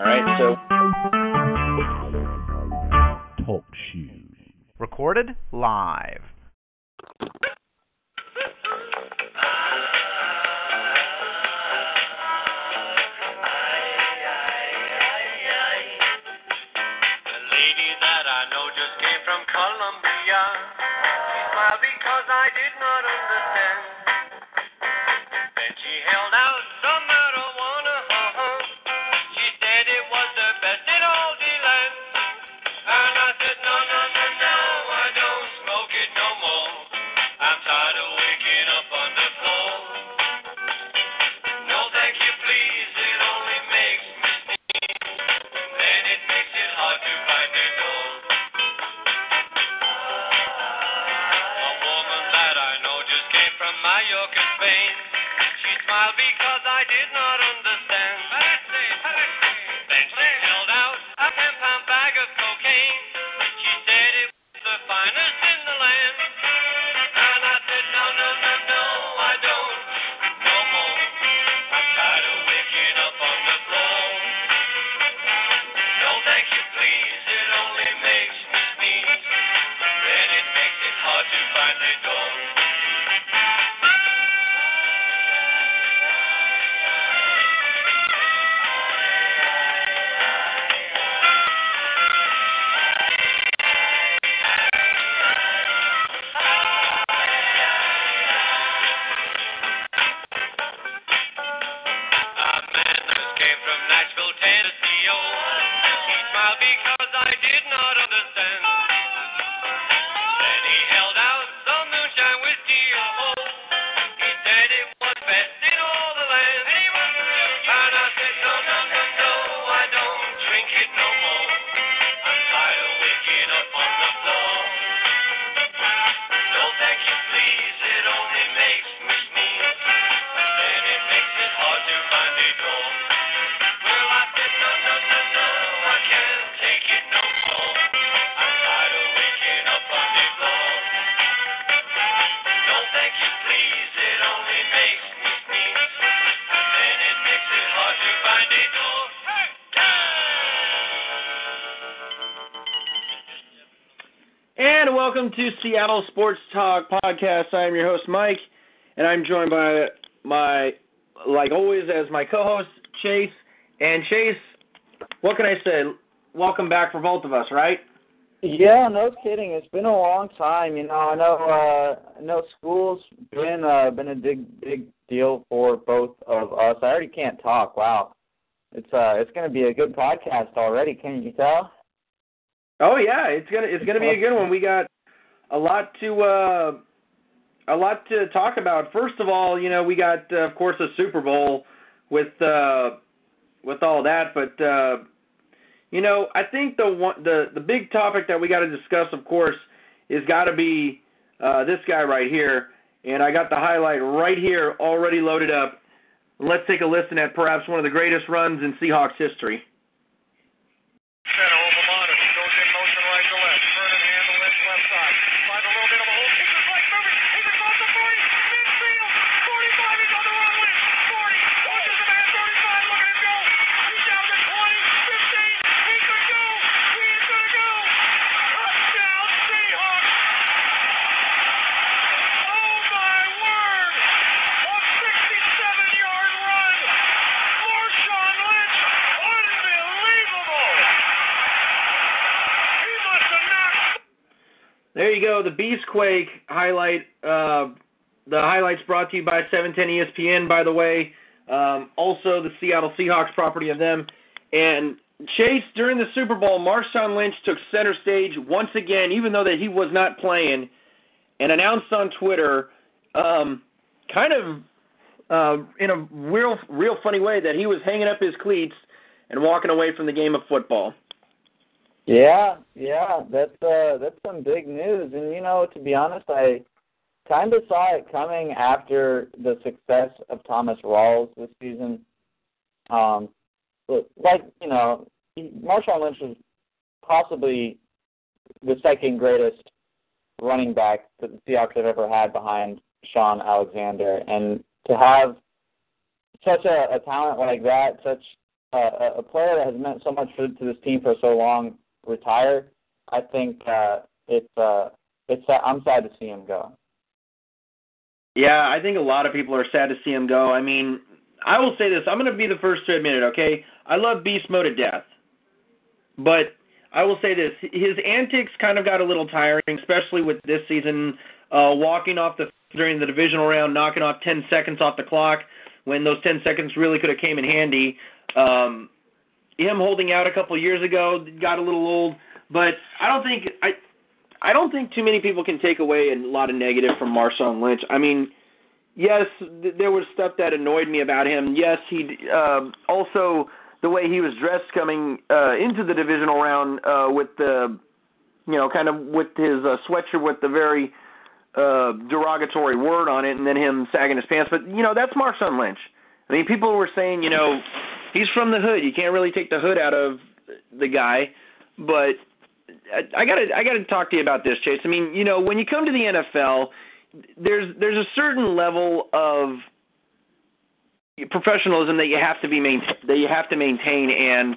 All right, so Talk shoes. Recorded live. The lady that I know just came from Colombia. She smiled because I did not understand. Then she held out some came from Mallorca, Spain. She smiled because I did not understand. Welcome to Seattle Sports Talk Podcast. I am your host, Mike, and I'm joined by my, like always, as my co host, Chase. And Chase, what can I say? Welcome back for both of us, right? Yeah, no kidding. It's been a long time. You know, I know uh I know school's been uh been a big big deal for both of us. I already can't talk. Wow. It's uh it's gonna be a good podcast already, can you tell? Oh yeah, it's gonna it's gonna be a good one. We got a lot to uh a lot to talk about. First of all, you know, we got uh, of course a Super Bowl with uh with all that, but uh you know, I think the one the the big topic that we got to discuss of course is got to be uh this guy right here. And I got the highlight right here already loaded up. Let's take a listen at perhaps one of the greatest runs in Seahawks history. Go, the Beastquake highlight. Uh, the highlights brought to you by 710 ESPN, by the way. Um, also, the Seattle Seahawks property of them. And Chase, during the Super Bowl, Marshawn Lynch took center stage once again, even though that he was not playing, and announced on Twitter, um, kind of uh, in a real, real funny way, that he was hanging up his cleats and walking away from the game of football. Yeah, yeah, that's uh that's some big news. And you know, to be honest, I kind of saw it coming after the success of Thomas Rawls this season. Um, like you know, Marshawn Lynch was possibly the second greatest running back that the Seahawks have ever had behind Shaun Alexander, and to have such a, a talent like that, such a, a player that has meant so much to this team for so long, retire, I think uh, it's uh, it's I'm sad to see him go. Yeah, I think a lot of people are sad to see him go. I mean, I will say this: I'm going to be the first to admit it. Okay, I love Beast Mode to death, but I will say this: his antics kind of got a little tiring, especially with this season, uh, walking off the during the divisional round, knocking off 10 seconds off the clock when those 10 seconds really could have came in handy. Um, him holding out a couple of years ago got a little old, but I don't think I I don't think too many people can take away a lot of negative from Marshawn Lynch. I mean, yes, th- there was stuff that annoyed me about him. Yes, he uh, also the way he was dressed coming uh, into the divisional round uh, with the you know kind of with his uh, sweatshirt with the very uh, derogatory word on it, and then him sagging his pants. But you know that's Marshawn Lynch. I mean, people were saying, you know, he's from the hood. You can't really take the hood out of the guy. But I, gotta, I gotta talk to you about this, Chase. I mean, you know, when you come to the NFL, there's there's a certain level of professionalism that you have to be main, that you have to maintain, and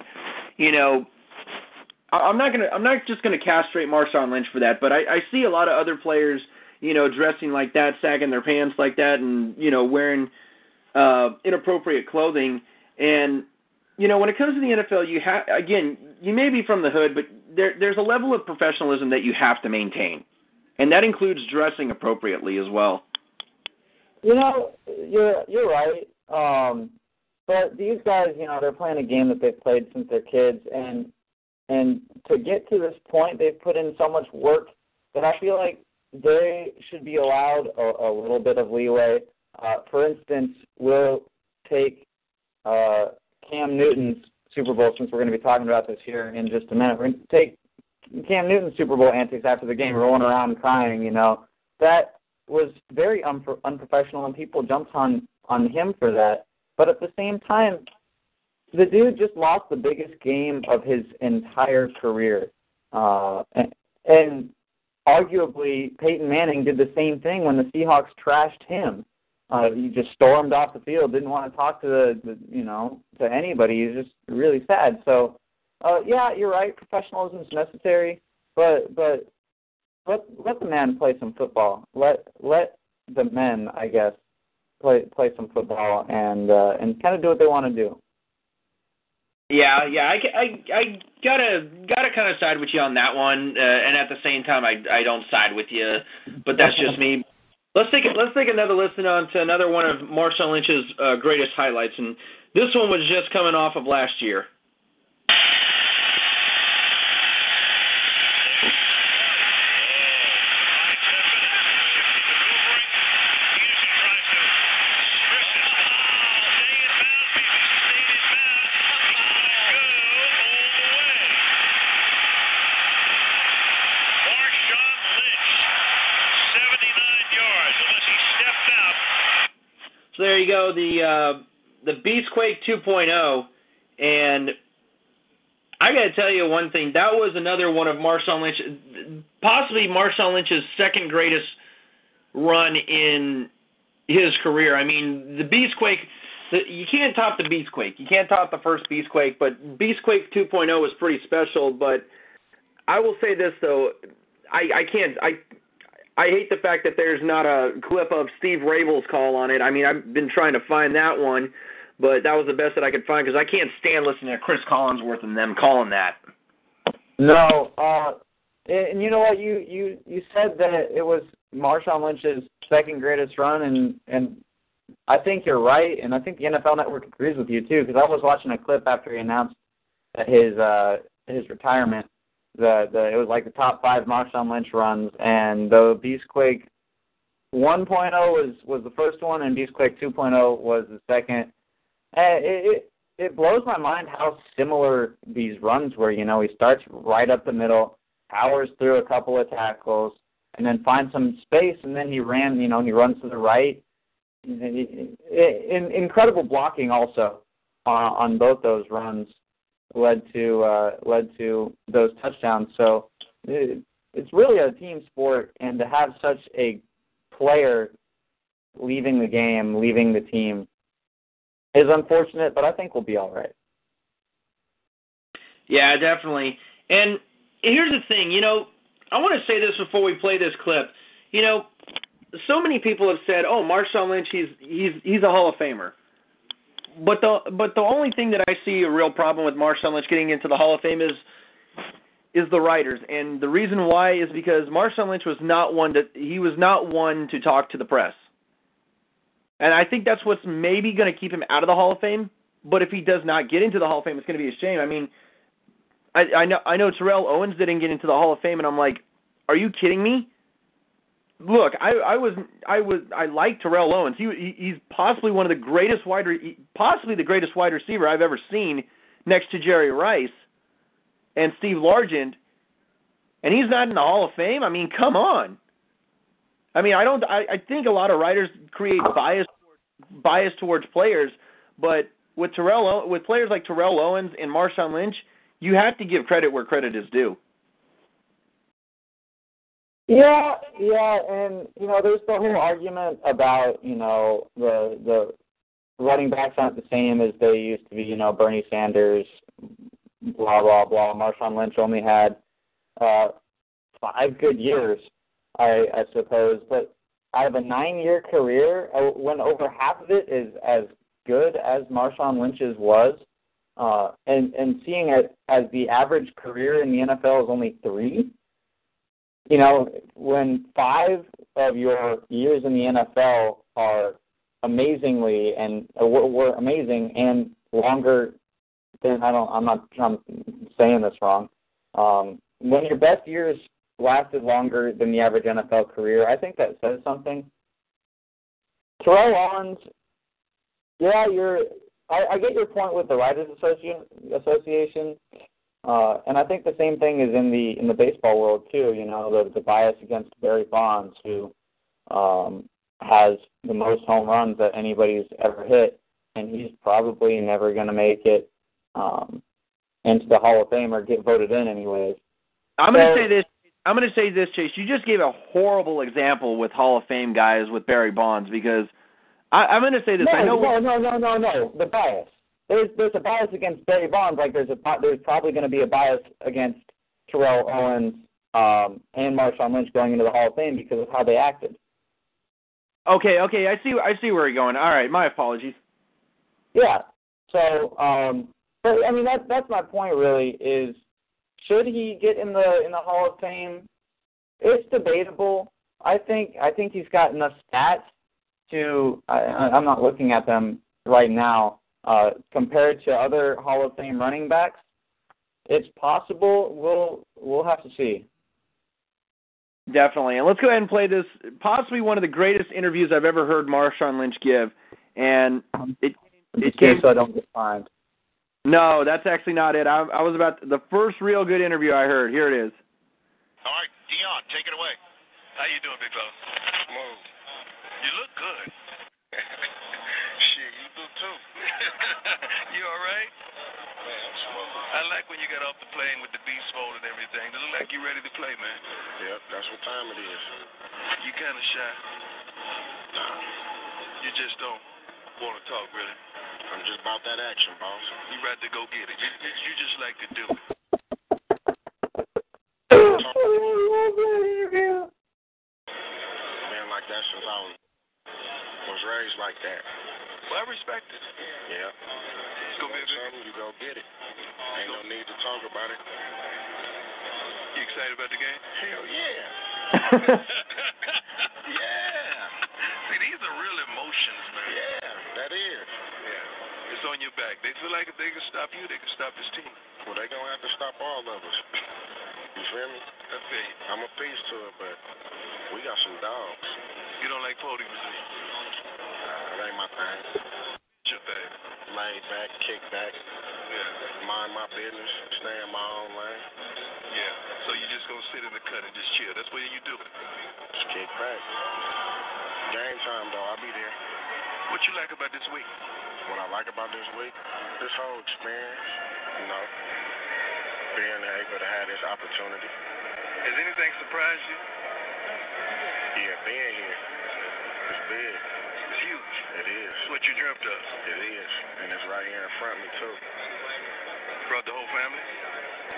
you know, I- I'm not gonna, I'm not just gonna castrate Marshawn Lynch for that, but I, I see a lot of other players, you know, dressing like that, sagging their pants like that, and you know, wearing uh, inappropriate clothing. And you know, when it comes to the NFL, you have again, you may be from the hood, but there, there's a level of professionalism that you have to maintain, and that includes dressing appropriately as well. You know, you're you're right. Um, but these guys, you know, they're playing a game that they've played since they're kids, and and to get to this point, they've put in so much work that I feel like they should be allowed a, a little bit of leeway. Uh, for instance, we'll take uh, Cam Newton's Super Bowl, since we're going to be talking about this here in just a minute. We're going to take Cam Newton's Super Bowl antics after the game, rolling around crying. You know, that was very unpro- unprofessional, and people jumped on on him for that. But at the same time, the dude just lost the biggest game of his entire career, uh, and, and arguably Peyton Manning did the same thing when the Seahawks trashed him. Uh, he just stormed off the field, didn't want to talk to the, the you know to anybody. He's just really sad. So, uh, yeah, you're right. Professionalism is necessary, but but let let the man play some football. Let let the men, I guess, play play some football and uh, and kind of do what they want to do. Yeah, yeah, I, I, I gotta gotta kind of side with you on that one, uh, and at the same time, I I don't side with you, but that's just me. Let's take let's take another listen on to another one of Marshawn Lynch's uh, greatest highlights, and this one was just coming off of last year. Go, the uh, the Beastquake 2.0, and I got to tell you one thing. That was another one of Marshawn Lynch, possibly Marshawn Lynch's second greatest run in his career. I mean, the Beastquake. The, you can't top the Beastquake. You can't top the first Beastquake, but Beastquake 2.0 was pretty special. But I will say this though, I, I can't. I I hate the fact that there's not a clip of Steve Raible's call on it. I mean, I've been trying to find that one, but that was the best that I could find because I can't stand listening to Chris Collinsworth and them calling that. No, uh, and you know what? You you you said that it was Marshawn Lynch's second greatest run, and and I think you're right, and I think the NFL Network agrees with you too. Because I was watching a clip after he announced his uh his retirement. The the it was like the top five Marshawn Lynch runs, and the Beastquake 1.0 was was the first one, and Beastquake 2.0 was the second. And it, it it blows my mind how similar these runs were. You know, he starts right up the middle, powers through a couple of tackles, and then finds some space, and then he ran. You know, he runs to the right. In, incredible blocking also on, on both those runs led to uh, led to those touchdowns. So it, it's really a team sport, and to have such a player leaving the game, leaving the team, is unfortunate. But I think we'll be all right. Yeah, definitely. And here's the thing, you know, I want to say this before we play this clip. You know, so many people have said, "Oh, Marshawn Lynch, he's he's he's a Hall of Famer." But the but the only thing that I see a real problem with Marshawn Lynch getting into the Hall of Fame is is the writers, and the reason why is because Marshawn Lynch was not one to he was not one to talk to the press, and I think that's what's maybe going to keep him out of the Hall of Fame. But if he does not get into the Hall of Fame, it's going to be a shame. I mean, I, I know I know Terrell Owens didn't get into the Hall of Fame, and I'm like, are you kidding me? Look, I, I was I was I like Terrell Owens. He, he he's possibly one of the greatest wide possibly the greatest wide receiver I've ever seen, next to Jerry Rice and Steve Largent, and he's not in the Hall of Fame. I mean, come on. I mean, I don't. I, I think a lot of writers create bias bias towards players, but with Terrell with players like Terrell Owens and Marshawn Lynch, you have to give credit where credit is due. Yeah, yeah, and you know, there's the whole argument about you know the the running backs aren't the same as they used to be. You know, Barry Sanders, blah blah blah. Marshawn Lynch only had uh, five good years, I, I suppose, but out of a nine-year career, uh, when over half of it is as good as Marshawn Lynch's was, uh, and and seeing it as the average career in the NFL is only three you know, when five of your years in the NFL are amazingly and uh, were amazing and longer than I don't I'm not I'm saying this wrong. Um, when your best years lasted longer than the average NFL career, I think that says something. Terrell Owens, yeah, you're. I, I get your point with the Writers Association. Uh, and I think the same thing is in the in the baseball world too. You know, the the bias against Barry Bonds, who um, has the most home runs that anybody's ever hit, and he's probably never going to make it um, into the Hall of Fame or get voted in anyways. I'm going to say this. I'm going to say this, Chase. You just gave a horrible example with Hall of Fame guys with Barry Bonds because I, I'm going to say this. No, I know. No, no, no, no, no. The bias there's there's a bias against Barry Bonds, like there's a there's probably going to be a bias against Terrell Owens um, and Marshawn Lynch going into the Hall of Fame because of how they acted. Okay, okay, I see I see where you're going. All right, my apologies. Yeah. So, um, but I mean that that's my point really is should he get in the in the Hall of Fame? It's debatable. I think I think he's got enough stats to. I, I'm not looking at them right now, uh, compared to other Hall of Fame running backs, it's possible. We'll we'll have to see. Definitely, and let's go ahead and play this. Possibly one of the greatest interviews I've ever heard Marshawn Lynch give, and it it came. So I don't get fined. No, that's actually not it. I, I was about the first real good interview I heard. Here it is. All right, Deion, take it away. How you doing, big fella? Move. You look good. you all right? Man. I like when you got off the plane with the beast mode and everything. It look like you're ready to play, man. Yep, that's what time it is. You kind of shy. Nah. You just don't want to talk, really. I'm just about that action, boss. You right to go get it. You, you just like to do it. Been like that since I was, was raised like that. I respect it. Yeah. It's gonna be a something, you go get it. Ain't no need to talk about it. You excited about the game? Hell yeah. yeah. See, these are real emotions, man. Yeah, that is. Yeah. It's on your back. They feel like if they can stop you, they can stop this team. Well, they gonna have to stop all of us. You feel me? I feel you. I'm a piece to it, but we got some dogs. You don't like podium receipts? My thing. Your thing. laid back, kick back, Yeah. mind my business, stay in my own lane. Yeah. So you just gonna sit in the cut and just chill. That's what you do. Just kick back. Game time though, I'll be there. What you like about this week? What I like about this week, this whole experience, you know, being able to have this opportunity. Has anything surprised you? Yeah, being here, it's big. Huge. It is. It's what you dreamt of. It is. And it's right here in front of me too. Brought the whole family.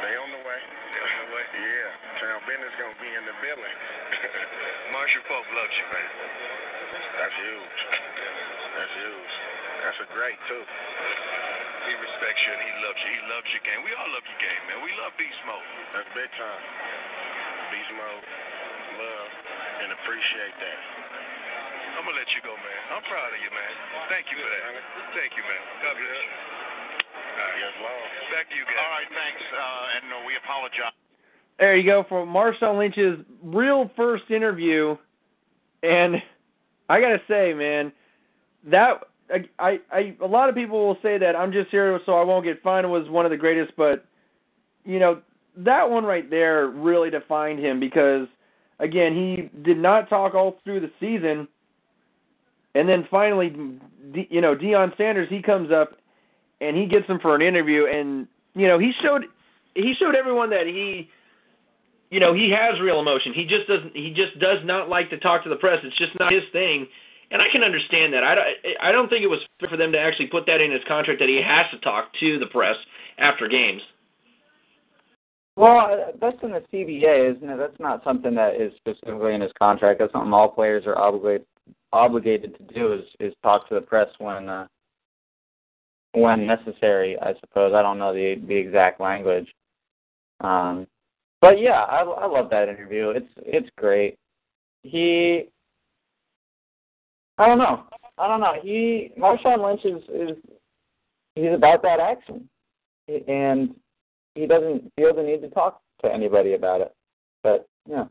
They on the way. They on the way. Yeah. Town business gonna be in the building. Marshall Faulk loves you, man. That's huge. That's huge. That's a great too. He respects you and he loves you. He loves your game. We all love your game, man. We love beast mode. That's big time. Beast mode, love, and appreciate that. I'm gonna let you go, man. I'm proud of you, man. Thank you for that. Thank you, man. God bless you. All right. Yes, Lord. Back to you guys. All right, thanks. Uh, and uh, we apologize. There you go for Marshawn Lynch's real first interview, and I gotta say, man, that I, I, I a lot of people will say that I'm just here so I won't get fined was one of the greatest, but you know that one right there really defined him because again he did not talk all through the season, and then finally, you know Deion Sanders he comes up and he gets him for an interview, and you know he showed he showed everyone that he you know he has real emotion. He just doesn't. He just does not like to talk to the press. It's just not his thing, and I can understand that. I don't, I don't think it was fair for them to actually put that in his contract that he has to talk to the press after games. Well, uh, that's in the CBA, isn't it? That's not something that is specifically in his contract. That's something all players are obligated obligated to do is is talk to the press when uh, when necessary. I suppose I don't know the the exact language. Um, but yeah, I I love that interview. It's it's great. He I don't know. I don't know. He Marshawn Lynch is is he's about that action, and he doesn't feel the need to talk to anybody about it. But yeah,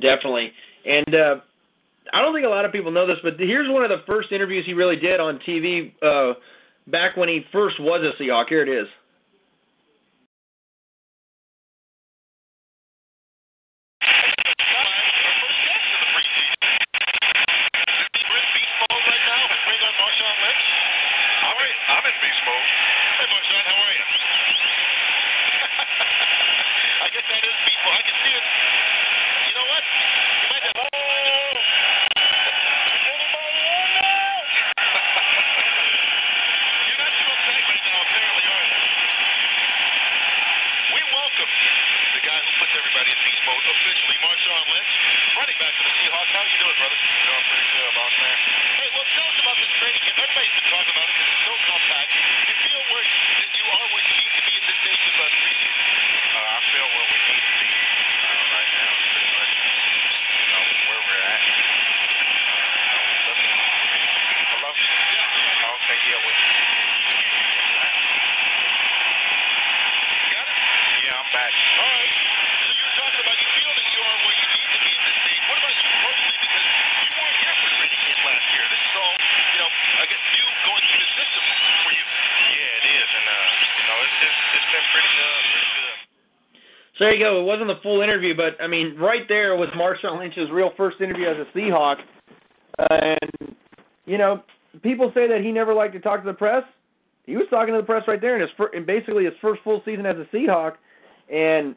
Definitely. And uh, I don't think a lot of people know this, but here's one of the first interviews he really did on TV uh, back when he first was a Seahawk. Here it is. I'm in beast mode. Hey, Marshawn, how are you? I guess that is beast mode. I can see it. You know what? You might have. You're not too upset right now, apparently, are you? We welcome the guy who puts everybody in beast mode officially, Marshawn Lynch, running back for the Seahawks. How you doing, brother? Doing pretty good, boss man. Hey, well, tell us about this training camp. Everybody's been talking about it because it's so compact. You feel where that you are where you need to be at this stage of uh, the preseason? Uh, I feel where we need to be uh, right now. is Pretty much, you know, where we're at. Uh, listen, hello. Yeah. Okay. Yeah. We, Got it? yeah. I'm back. All right. So you're talking about you feel that you are where you need to be at this stage. What about you personally? Because you weren't here for training camp last year. This is all, you know, I guess you going through the system for you. Yeah, it is, and uh, you know, it's just it's been pretty good, pretty good. So there you go. It wasn't the full interview, but I mean, right there was Marshawn Lynch's real first interview as a Seahawk. And you know, people say that he never liked to talk to the press. He was talking to the press right there in his fir- in basically his first full season as a Seahawk, and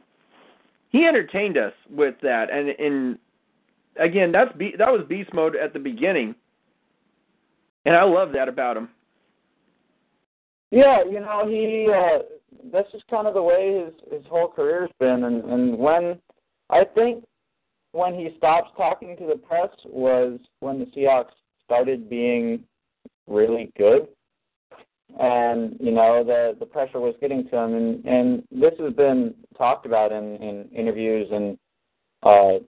he entertained us with that. And and again, that's be- that was beast mode at the beginning, and I love that about him. yeah. You know, he uh, that's just kind of the way his his whole career's been. And and when I think when he stops talking to the press was when the Seahawks started being really good. And you know the the pressure was getting to him, and and this has been talked about in in interviews and uh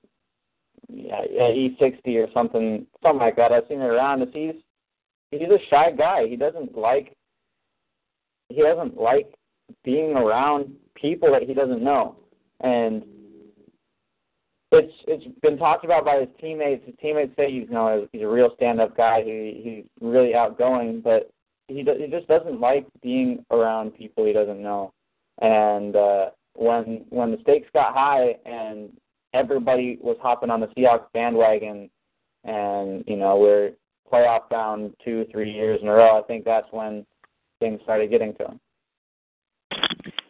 yeah, E60 or something something like that. I've seen it around. Is he's he's a shy guy. He doesn't like he doesn't like being around people that he doesn't know, and it's it's been talked about by his teammates. His teammates say he's you know he's a real stand up guy. He he's really outgoing, but he do, he just doesn't like being around people he doesn't know. And uh when when the stakes got high and everybody was hopping on the Seahawks bandwagon and, you know, we're playoff bound two, three years in a row, I think that's when things started getting to him.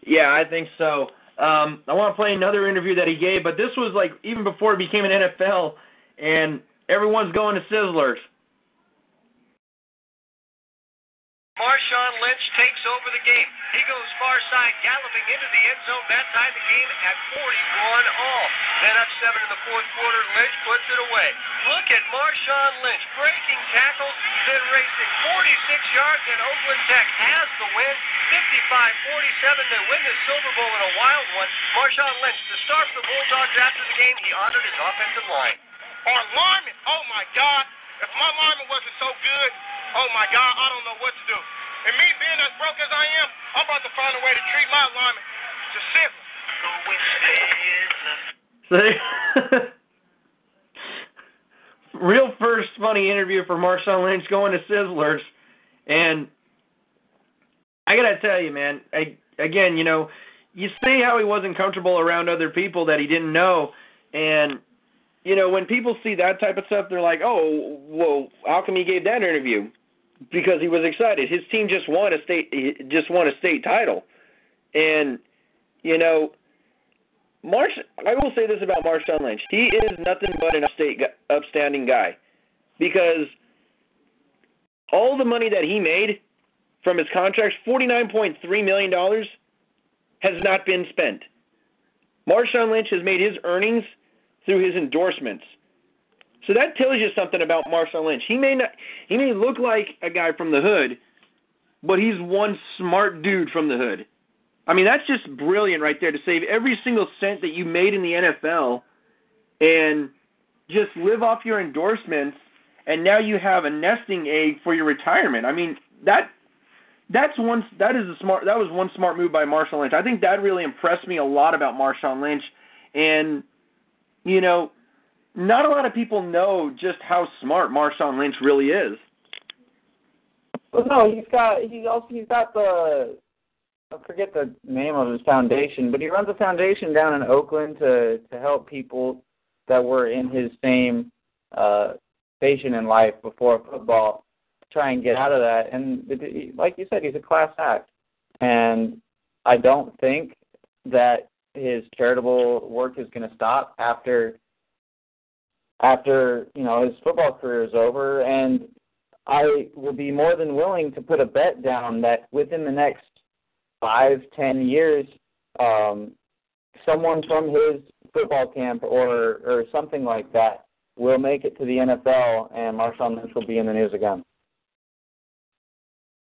Yeah, I think so. Um, I want to play another interview that he gave, but this was like even before it became an NFL, and everyone's going to Sizzlers. Marshawn Lynch takes over the game. He goes far side, galloping into the end zone. That tied the game at 41 all. Then up seven in the fourth quarter, Lynch puts it away. Look at Marshawn Lynch breaking tackles, then racing 46 yards, and Oakland Tech has the win. 55-47 to win the Silver Bowl in a wild one. Marshawn Lynch, the star for the Bulldogs after the game, he honored his offensive line. Our lineman, oh my God. If my lineman wasn't so good, oh my God, I don't know what to do. And me being as broke as I am, I'm about to find a way to treat my lineman to simple. Real first funny interview for Marshawn Lynch going to Sizzlers, and I gotta tell you, man. I, again, you know, you see how he wasn't comfortable around other people that he didn't know, and you know, when people see that type of stuff, they're like, "Oh, well, how come he gave that interview?" Because he was excited. His team just won a state, just won a state title, and you know, Marsh. I will say this about Marshawn Lynch: he is nothing but an upstate, upstanding guy, because all the money that he made from his contracts, forty-nine point three million dollars, has not been spent. Marshawn Lynch has made his earnings through his endorsements. So that tells you something about Marshawn Lynch. He may not he may look like a guy from the hood, but he's one smart dude from the hood. I mean, that's just brilliant right there to save every single cent that you made in the NFL and just live off your endorsements and now you have a nesting egg for your retirement. I mean, that that's one that is a smart that was one smart move by Marshawn Lynch. I think that really impressed me a lot about Marshawn Lynch and you know, not a lot of people know just how smart Marshawn Lynch really is. Well, no, he's got he's also he's got the I forget the name of his foundation, but he runs a foundation down in Oakland to to help people that were in his same uh station in life before football try and get out of that. And like you said, he's a class act, and I don't think that his charitable work is going to stop after after you know his football career is over and I will be more than willing to put a bet down that within the next five, ten years, um, someone from his football camp or or something like that will make it to the NFL, and Marshawn Lynch will be in the news again.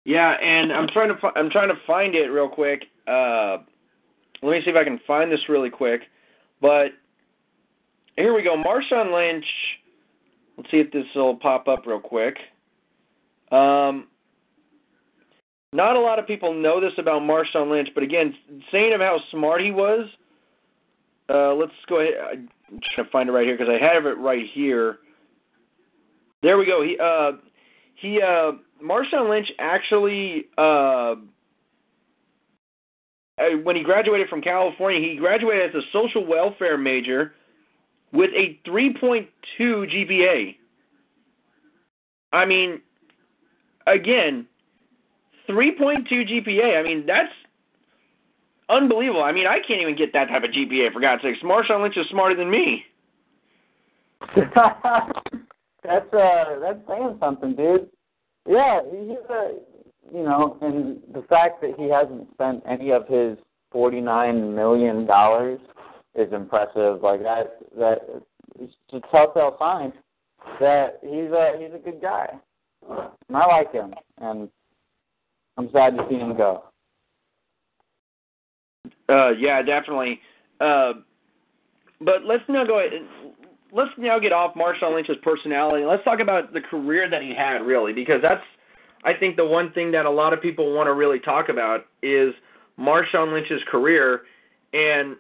Yeah, and I'm trying to fi- I'm trying to find it real quick. Uh, let me see if I can find this really quick. But here we go. Marshawn Lynch. Let's see if this will pop up real quick. Um, not a lot of people know this about Marshawn Lynch, but again, saying of how smart he was. Uh, let's go ahead. I'm trying to find it right here because I have it right here. There we go. He uh, he uh, Marshawn Lynch actually uh, uh, when he graduated from California, he graduated as a social welfare major with a 3.2 GPA. I mean, again, 3.2 GPA. I mean, that's unbelievable. I mean, I can't even get that type of GPA for God's sakes. Marshawn Lynch is smarter than me. that's uh, that's saying something, dude. Yeah, he's a you know, and the fact that he hasn't spent any of his forty nine million dollars is impressive. Like that, that it's a telltale sign that he's a he's a good guy. And I like him, and I'm sad to see him go. Uh, yeah, definitely. Uh, but let's now go. Let's now get off Marshawn Lynch's personality. Let's talk about the career that he had, really, because that's I think the one thing that a lot of people want to really talk about is Marshawn Lynch's career. And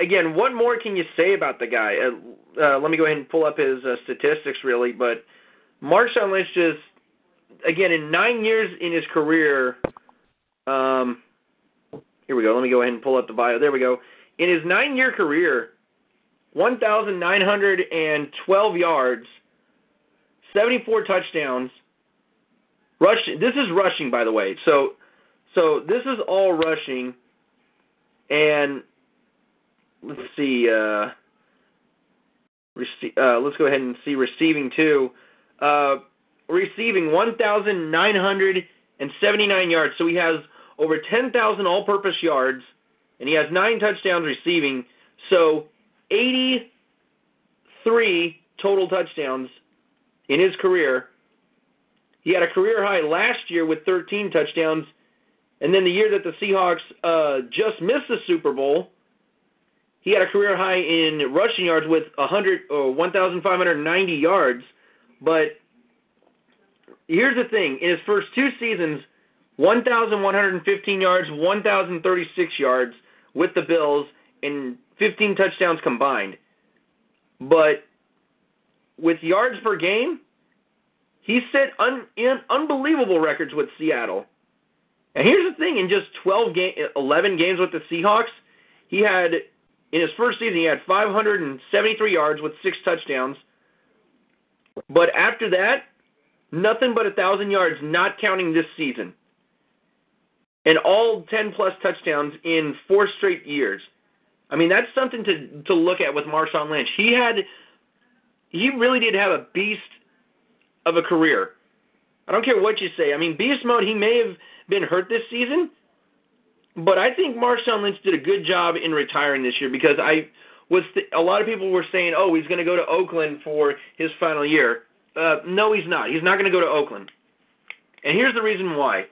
again, what more can you say about the guy? Uh, uh, let me go ahead and pull up his uh, statistics, really. But Marshawn Lynch just again in nine years in his career. Um, here we go. Let me go ahead and pull up the bio. There we go. In his nine-year career, 1,912 yards, 74 touchdowns. Rush. This is rushing, by the way. So, so this is all rushing. And let's see. Uh, rece- uh, let's go ahead and see receiving too. Uh, receiving 1,979 yards. So he has over 10,000 all-purpose yards, and he has nine touchdowns receiving. So 83 total touchdowns in his career. He had a career high last year with 13 touchdowns, and then the year that the Seahawks uh, just missed the Super Bowl, he had a career high in rushing yards with 100 or uh, 1,590 yards. But here's the thing: in his first two seasons, 1,115 yards, 1,036 yards with the Bills, and 15 touchdowns combined. But with yards per game, he set un, in, unbelievable records with Seattle. And here's the thing: in just 12 game, 11 games with the Seahawks, he had in his first season he had 573 yards with six touchdowns. But after that, nothing but a thousand yards, not counting this season. And all 10 plus touchdowns in four straight years. I mean, that's something to to look at with Marshawn Lynch. He had, he really did have a beast of a career. I don't care what you say. I mean, beast mode. He may have been hurt this season, but I think Marshawn Lynch did a good job in retiring this year because I was th- a lot of people were saying, oh, he's going to go to Oakland for his final year. Uh, no, he's not. He's not going to go to Oakland. And here's the reason why.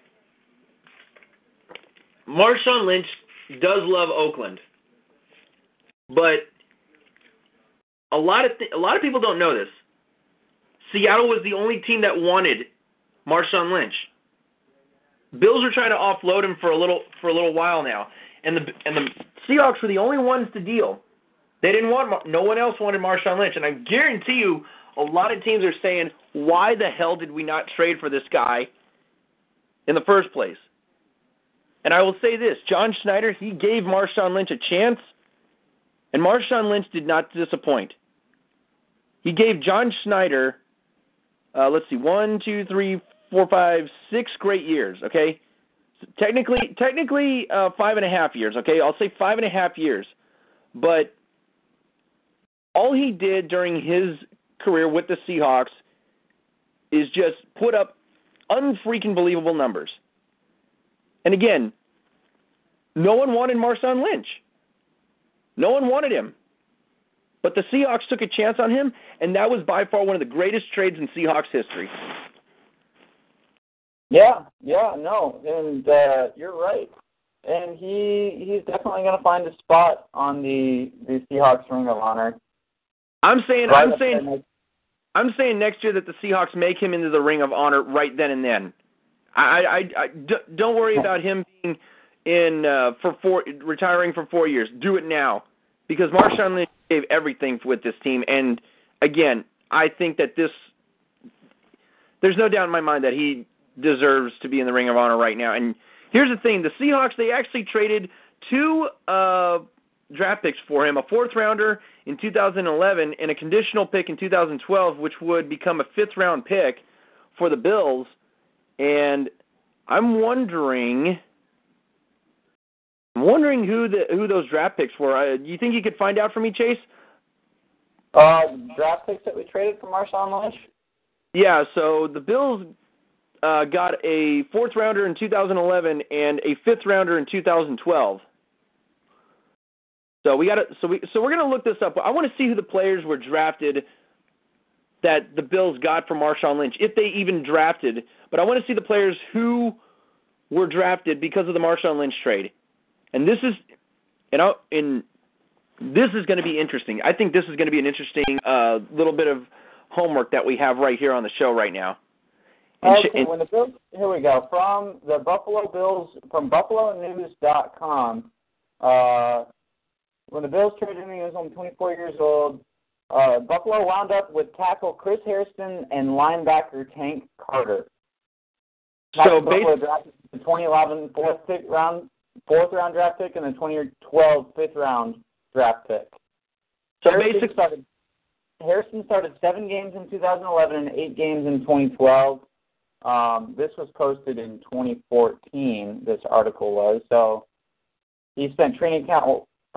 Marshawn Lynch does love Oakland, but a lot of th- a lot of people don't know this. Seattle was the only team that wanted Marshawn Lynch. Bills are trying to offload him for a little for a little while now, and the and the Seahawks were the only ones to deal. They didn't want no one else wanted Marshawn Lynch, and I guarantee you, a lot of teams are saying, "Why the hell did we not trade for this guy in the first place?" And I will say this: John Schneider, he gave Marshawn Lynch a chance, and Marshawn Lynch did not disappoint. He gave John Schneider, uh, let's see, one, two, three, four, five, six great years. Okay, technically, technically uh, five and a half years. Okay, I'll say five and a half years, but all he did during his career with the Seahawks is just put up unfreaking believable numbers. And again, no one wanted Marshawn Lynch. No one wanted him. But the Seahawks took a chance on him, and that was by far one of the greatest trades in Seahawks history. Yeah, yeah, no, and uh, you're right. And he he's definitely going to find a spot on the the Seahawks Ring of Honor. I'm saying Right I'm saying next- I'm saying next year that the Seahawks make him into the Ring of Honor right then and then. I, I, I, d- don't worry about him being in uh, for four retiring for four years. Do it now because Marshawn Lynch gave everything with this team, and again, I think that this there's no doubt in my mind that he deserves to be in the Ring of Honor right now. And here's the thing: the Seahawks they actually traded two uh, draft picks for him, a fourth rounder in 2011 and a conditional pick in 2012, which would become a fifth round pick for the Bills. And I'm wondering, I'm wondering who the who those draft picks were. Uh, do you think you could find out for me, Chase? Uh, draft picks that we traded for Marshawn Lynch. Yeah. So the Bills uh, got a fourth rounder in 2011 and a fifth rounder in 2012. So we got so we so we're gonna look this up. I want to see who the players were drafted that the Bills got from Marshawn Lynch, if they even drafted. But I want to see the players who were drafted because of the Marshawn Lynch trade. And this is, and I, and this is going to be interesting. I think this is going to be an interesting uh, little bit of homework that we have right here on the show right now. And Okay, and- when the Bills, here we go from the Buffalo Bills from BuffaloNews.com. Uh, when the Bills traded him, he was only 24 years old. Uh, Buffalo wound up with tackle Chris Hairston and linebacker Tank Carder. So Buffalo drafted the 2011 fourth pick round, fourth round draft pick, and the 2012 fifth round draft pick. So Hairston basic- started. Hairston started seven games in 2011 and eight games in 2012. Um, this was posted in 2014. This article was so. He spent training camp.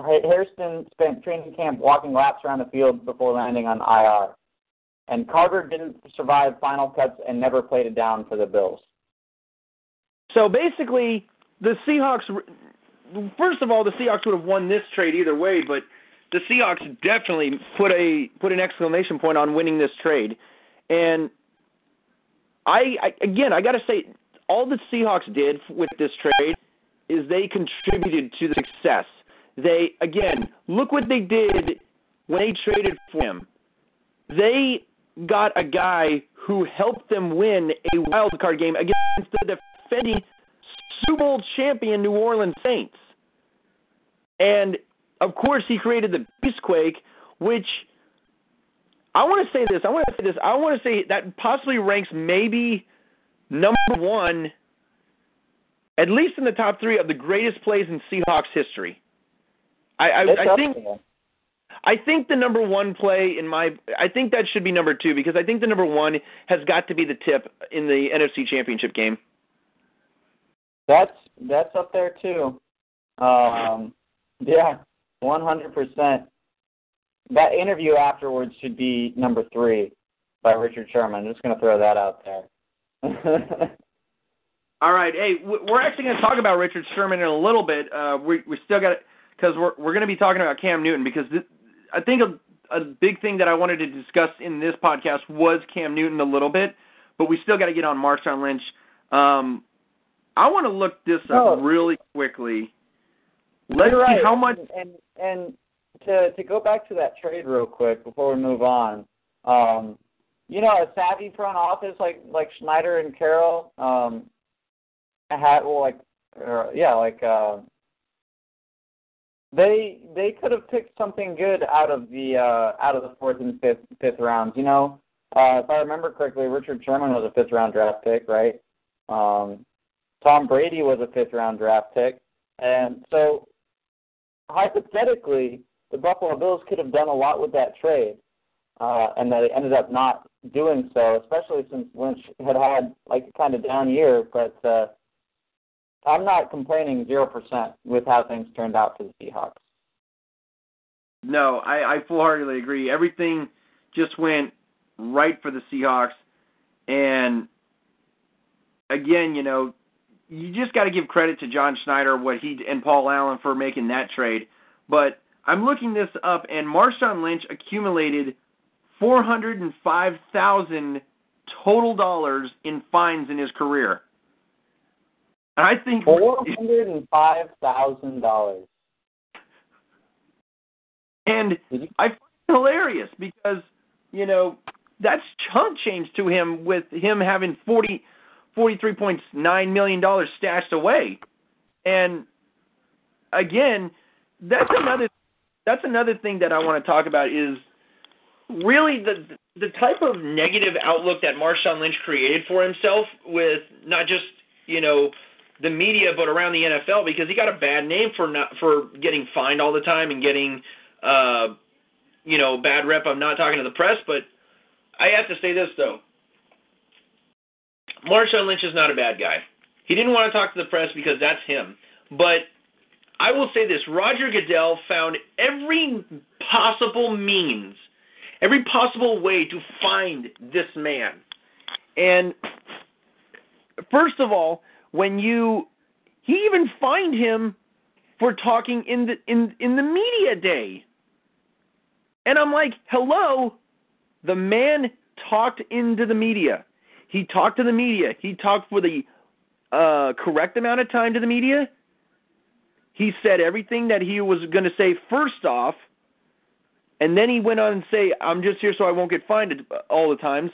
Hairston spent training camp walking laps around the field before landing on IR. And Carder didn't survive final cuts and never played it down for the Bills. So basically, the Seahawks. First of all, the Seahawks would have won this trade either way, but the Seahawks definitely put a put an exclamation point on winning this trade. And I, I again, I got to say, all the Seahawks did with this trade is they contributed to the success. They again, look what they did when they traded for him. They got a guy who helped them win a wild card game against the defending Super Bowl champion New Orleans Saints. And of course, he created the Beastquake, which I want to say this. I want to say this. I want to say that possibly ranks maybe number one, at least in the top three of the greatest plays in Seahawks history. I, I, I think there. I think the number one play in my I think that should be number two because I think the number one has got to be the tip in the NFC Championship game. That's that's up there too. Um, yeah, one hundred percent. That interview afterwards should be number three by Richard Sherman. I'm just going to throw that out there. All right, hey, we're actually going to talk about Richard Sherman in a little bit. Uh, we we still got because we're we're going to be talking about Cam Newton because th- I think a, a big thing that I wanted to discuss in this podcast was Cam Newton a little bit, but we still got to get on Marshawn Lynch. Um, I want to look this up Oh. really quickly. Let's see right. how much. And and to to go back to that trade real quick before we move on, um, you know, a savvy front office like like Schneider and Carroll um, had well like uh, yeah like uh, they they could have picked something good out of the uh, out of the fourth and fifth fifth rounds. You know, uh, if I remember correctly, Richard Sherman was a fifth round draft pick, right? Um, Tom Brady was a fifth round draft pick, and so hypothetically, the Buffalo Bills could have done a lot with that trade, uh, and they ended up not doing so, especially since Lynch had had like a kind of down year. But uh, I'm not complaining zero percent with how things turned out for the Seahawks. No, I, I full-heartedly agree. Everything just went right for the Seahawks, and again, you know, you just got to give credit to John Schneider what he and Paul Allen for making that trade. But I'm looking this up, and Marshawn Lynch accumulated four hundred and five thousand total dollars in fines in his career. And I think Four hundred and five thousand dollars. And I find it hilarious because, you know, that's chunk change to him with him having forty forty three point nine million dollars stashed away. And again, that's another that's another thing that I want to talk about is really the the type of negative outlook that Marshawn Lynch created for himself with not just, you know, the media but around the NFL because he got a bad name for not for getting fined all the time and getting uh you know, bad rep of not talking to the press, but I have to say this though. Marshawn Lynch is not a bad guy. He didn't want to talk to the press because that's him. But I will say this Roger Goodell found every possible means, every possible way to find this man. And first of all, when you he even fined him for talking in the in in the media day. And I'm like, "Hello, the man talked into the media. He talked to the media. He talked for the uh, correct amount of time to the media. He said everything that he was going to say first off, and then he went on and say, "I'm just here so I won't get fined all the times."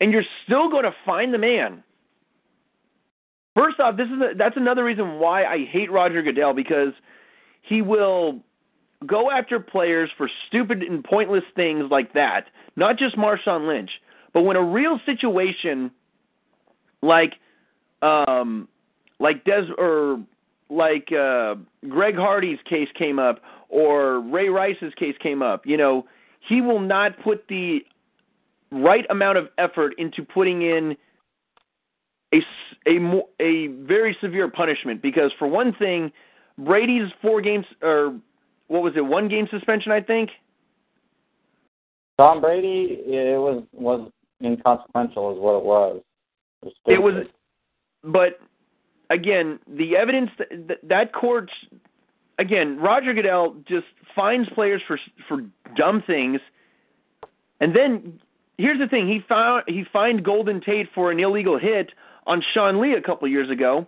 And you're still going to find the man. First off, this is a, that's another reason why I hate Roger Goodell because he will go after players for stupid and pointless things like that. Not just Marshawn Lynch, but when a real situation like um, like Des or like uh, Greg Hardy's case came up or Ray Rice's case came up, you know, he will not put the right amount of effort into putting in a mo- a very severe punishment because for one thing, Brady's four games or what was it, one game suspension I think. Tom Brady, it was was inconsequential, is what it was. It was, but again, the evidence that, that, that court, again, Roger Goodell just fines players for for dumb things, and then here's the thing: he found he fined Golden Tate for an illegal hit on Sean Lee a couple years ago,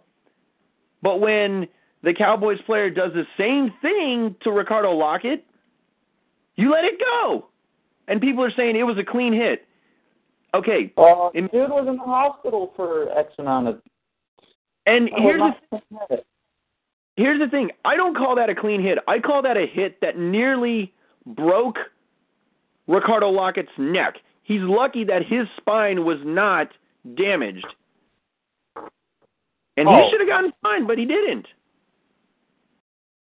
but when the Cowboys player does the same thing to Ricardo Lockette, you let it go, and people are saying it was a clean hit. Okay, Well, in- dude was in the hospital for X amount of. And here's the not a clean hit. Here's the thing. I don't call that a clean hit. I call that a hit that nearly broke Ricardo Lockette's neck. He's lucky that his spine was not damaged. And he Oh. should have gotten fined, but he didn't.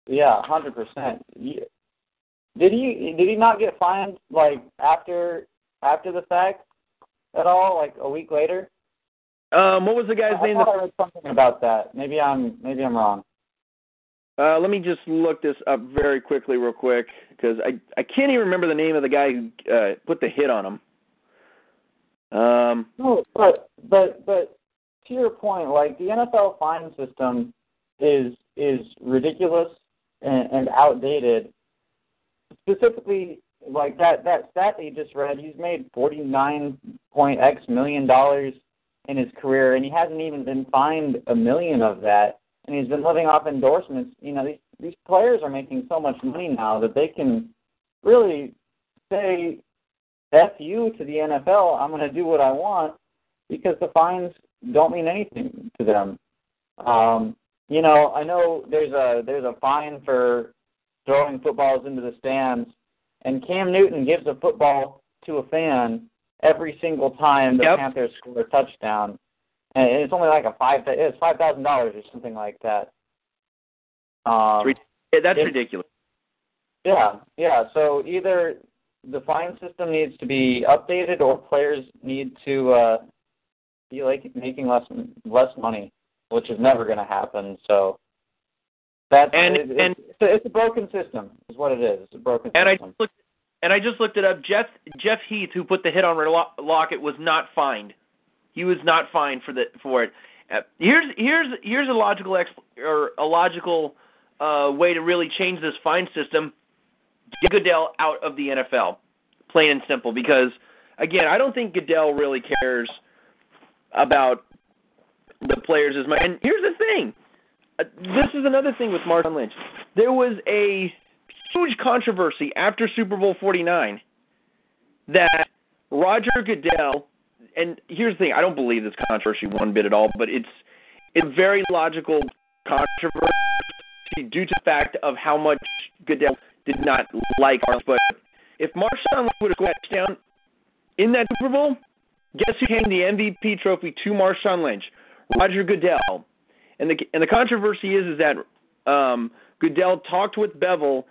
Yeah, hundred percent. Did he did he not get fined like after after the fact at all? Like a week later? Um, what was the guy's I name? thought That, I read something about that. Maybe I'm maybe I'm wrong. uh, let me just look this up very quickly, real quick, because I I can't even remember the name of the guy who uh, put the hit on him. Um, No, but but but to your point, like the NFL fine system is is ridiculous and, and outdated. Specifically, like that that stat that you just read, he's made forty nine point X million dollars in his career, and he hasn't even been fined a million of that, and he's been living off endorsements. You know, these these players are making so much money now that they can really say F you to the NFL, I'm going to do what I want because the fines don't mean anything to them. Um, you know, I know there's a there's a fine for throwing footballs into the stands, and Cam Newton gives a football to a fan every single time the Yep. Panthers score a touchdown, and it's only like a five it's five thousand dollars or something like that. Um, yeah, that's it- ridiculous. yeah, yeah. So either the fine system needs to be updated, or players need to uh, be like making less less money, which is never going to happen. So that's And- it, and- it's, it's, a, it's a broken system, is what it is. It's a broken And I system. just looked, and I just looked it up. Jeff Jeff Heath, who put the hit on Lo- Lockette, was not fined. He was not fined for the for it. Uh, here's here's here's a logical exp- or a logical uh, way to really change this fine system. Get Goodell out of the NFL, plain and simple. Because again, I don't think Goodell really cares about the players as much. And here's the thing. Uh, this is another thing with Marshawn Lynch. There was a huge controversy after Super Bowl 49 that Roger Goodell and here's the thing, I don't believe this controversy one bit at all, but it's it's a very logical controversy due to the fact of how much Goodell did not like ours. But if Marshawn would have scored a in that Super Bowl, guess who came the MVP trophy to Marshawn Lynch? Roger Goodell. And the and the controversy is is that um, Goodell talked with Bevell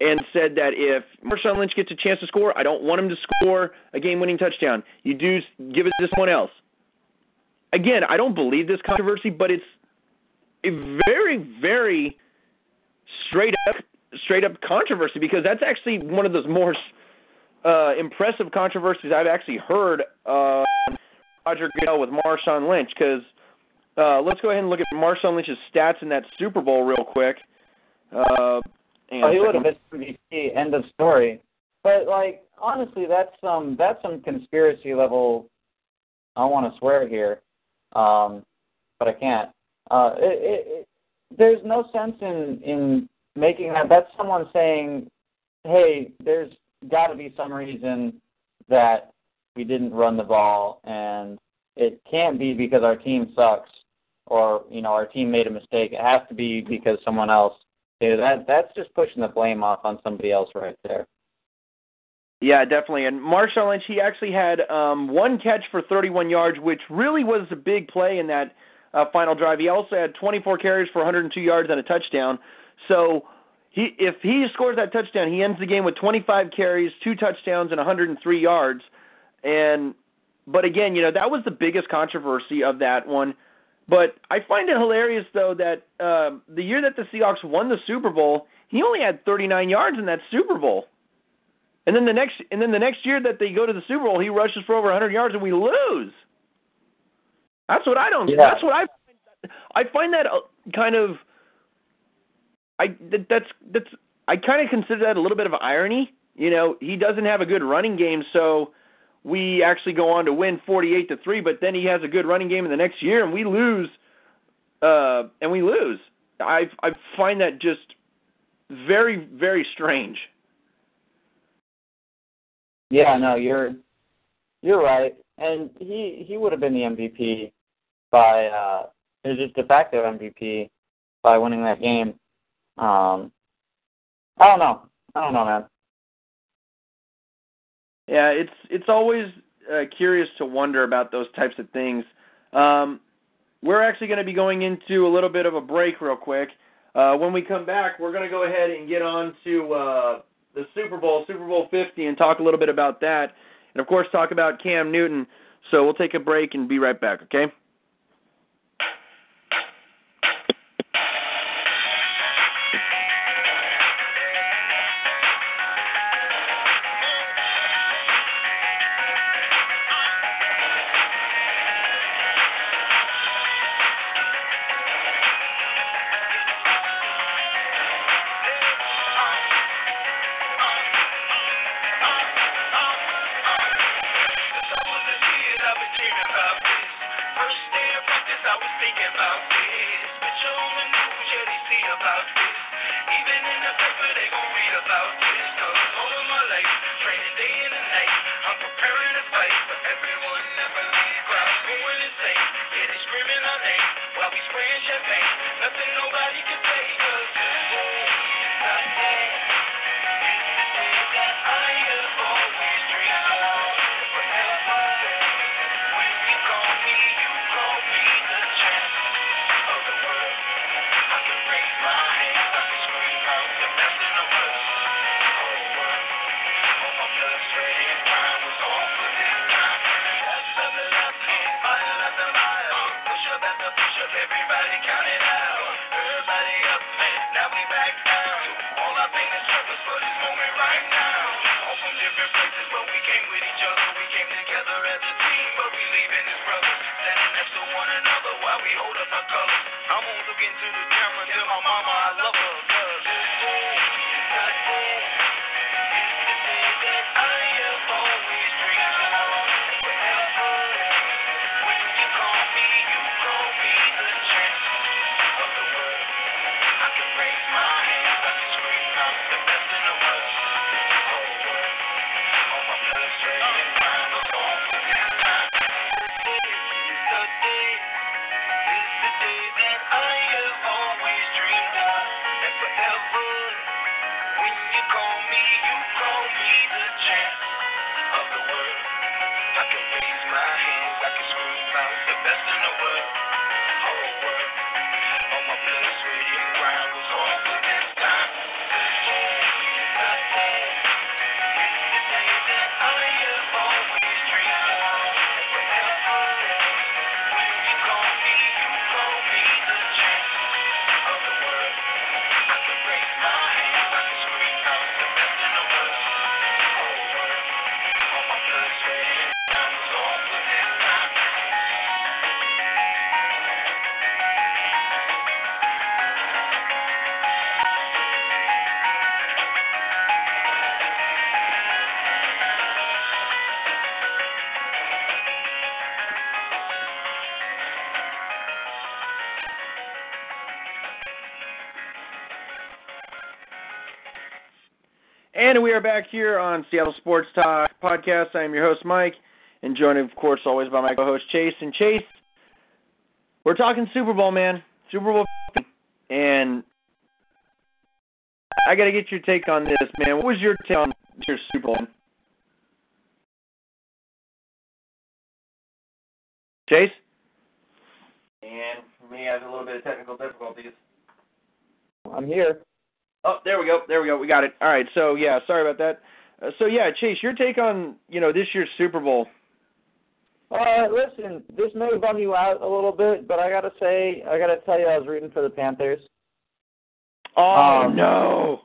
and said that if Marshawn Lynch gets a chance to score, I don't want him to score a game-winning touchdown. You do give it to someone else. Again, I don't believe this controversy, but it's a very, very straight up, straight up controversy because that's actually one of those more uh, impressive controversies I've actually heard uh, Roger Goodell with Marshawn Lynch. Because uh, let's go ahead and look at Marshawn Lynch's stats in that Super Bowl real quick. Uh, hang Oh, he would have been MVP. End of story. But like honestly, that's some that's some conspiracy level. I don't want to swear here, um, but I can't. Uh, it, it, it, there's no sense in in making that. That's someone saying, "Hey, there's got to be some reason that we didn't run the ball, and it can't be because our team sucks, or you know our team made a mistake. It has to be because someone else." That that's just pushing the blame off on somebody else right there. Yeah, definitely. And Marshawn Lynch, he actually had um, one catch for 31 yards, which really was a big play in that uh, final drive. He also had 24 carries for 102 yards and a touchdown. So he, if he scores that touchdown, he ends the game with 25 carries, two touchdowns, and 103 yards. And but again, you know that was the biggest controversy of that one. But I find it hilarious though that uh, the year that the Seahawks won the Super Bowl, he only had 39 yards in that Super Bowl. And then the next and then the next year that they go to the Super Bowl, he rushes for over 100 yards and we lose. That's what I don't. Yeah. That's what I. I find that uh, kind of. I that, that's that's I kind of consider that a little bit of irony. You know, he doesn't have a good running game, so we actually go on to win 48 to three. But then he has a good running game in the next year, and we lose. Uh, and we lose. I I find that just very very strange. Yeah, no, you're you're right. And he he would have been the MVP by uh or just de facto MVP by winning that game. Um I don't know. I don't know, man. Yeah, it's it's always uh, curious to wonder about those types of things. Um, we're actually going to be going into a little bit of a break real quick. Uh, when we come back, we're going to go ahead and get on to uh, the Super Bowl, Super Bowl 50, and talk a little bit about that, and of course talk about Cam Newton. So we'll take a break and be right back. Okay. Are back here on Seattle Sports Talk podcast. I am your host, Mike, and joined, of course, always by my co-host Chase. And Chase, we're talking Super Bowl, man. Super Bowl, and I got to get your take on this, man. What was your take on your Super Bowl? Chase? And for me, I have a little bit of technical difficulties. I'm here. Oh, there we go. There we go. We got it. All right. So yeah, sorry about that. Uh, so yeah, Chase, your take on you know this year's Super Bowl? Uh, listen, this may bum you out a little bit, but I gotta say, I gotta tell you, I was rooting for the Panthers. Oh Um, no.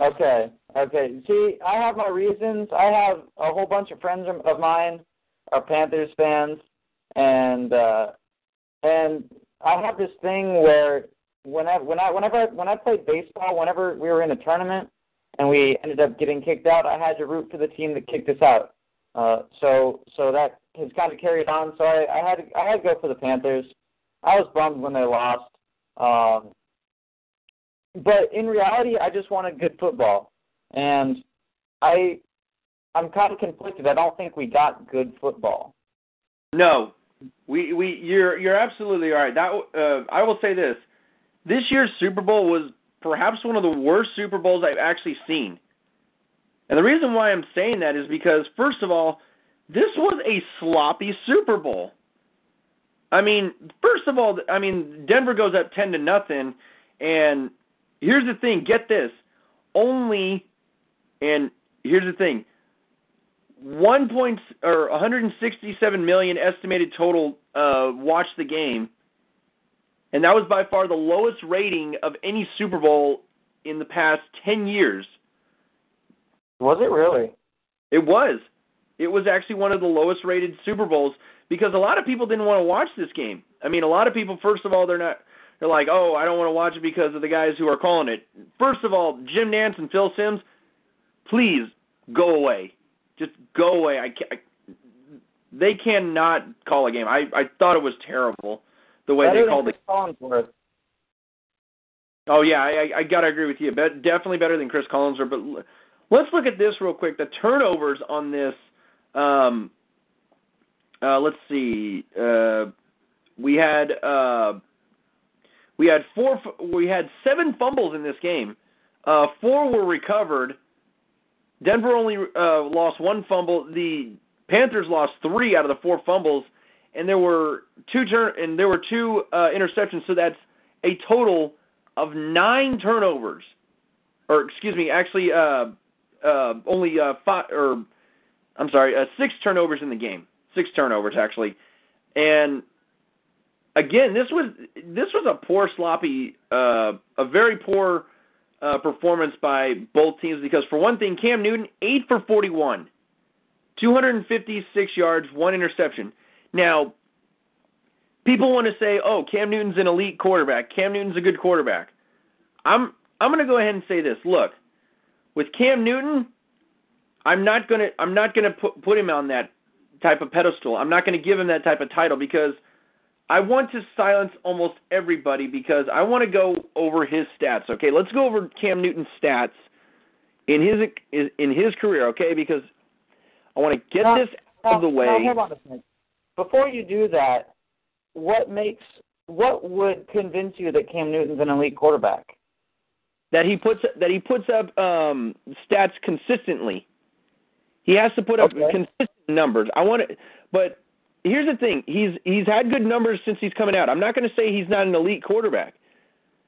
Okay, okay. See, I have my reasons. I have a whole bunch of friends of- mine are Panthers fans, and uh, and I have this thing where whenever when I whenever when I played baseball, whenever we were in a tournament and we ended up getting kicked out, I had to root for the team that kicked us out. Uh, so so that has kind of carried on. So I, I had to, I had to go for the Panthers. I was bummed when they lost. Um, but in reality, I just wanted good football, and I I'm kind of conflicted. I don't think we got good football. No, we we you're you're absolutely right. That uh, I will say this: this year's Super Bowl was perhaps one of the worst Super Bowls I've actually seen. And the reason why I'm saying that is because first of all, this was a sloppy Super Bowl. I mean, first of all, I mean Denver goes up ten to nothing, and here's the thing: get this, only, and here's the thing: one point or 167 million estimated total uh, watched the game, and that was by far the lowest rating of any Super Bowl in the past 10 years. Was it really? It was. It was actually one of the lowest rated Super Bowls because a lot of people didn't want to watch this game. I mean, a lot of people, first of all, they're not. They're like, oh, I don't want to watch it because of the guys who are calling it. First of all, Jim Nantz and Phil Simms, please go away. Just go away. I can't. I, they cannot call a game. I I thought it was terrible the way Better they called it. Collinsworth. Oh yeah, I I, I gotta agree with you. Bet, definitely better than Chris Collinsworth. But let's look at this real quick. The turnovers on this. Um, uh, let's see. Uh, we had uh, we had four. f- We had seven fumbles in this game. Uh, four were recovered. Denver only uh, lost one fumble. The Panthers lost three out of the four fumbles, and there were two turn and there were two uh, interceptions. So that's a total of nine turnovers, or excuse me, actually, uh, uh, only uh, five or I'm sorry, uh, six turnovers in the game. Six turnovers actually, and again, this was this was a poor, sloppy, uh, a very poor uh, performance by both teams because for one thing, Cam Newton eight for 41, 256 yards, one interception. Now, people want to say, "Oh, Cam Newton's an elite quarterback. Cam Newton's a good quarterback." I'm I'm going to go ahead and say this. Look, with Cam Newton, I'm not going to I'm not going to put put him on that type of pedestal. I'm not going to give him that type of title because I want to silence almost everybody because I want to go over his stats. Okay, let's go over Cam Newton's stats in his in his career. Okay, because I want to get Now- this out of the way. now, hold on a second. Before you do that, what makes what would convince you that Cam Newton's an elite quarterback? that he puts that he puts up um, stats consistently. He has to put up Okay. consistent numbers. I want to, but here's the thing: he's he's had good numbers since he's coming out. I'm not going to say he's not an elite quarterback.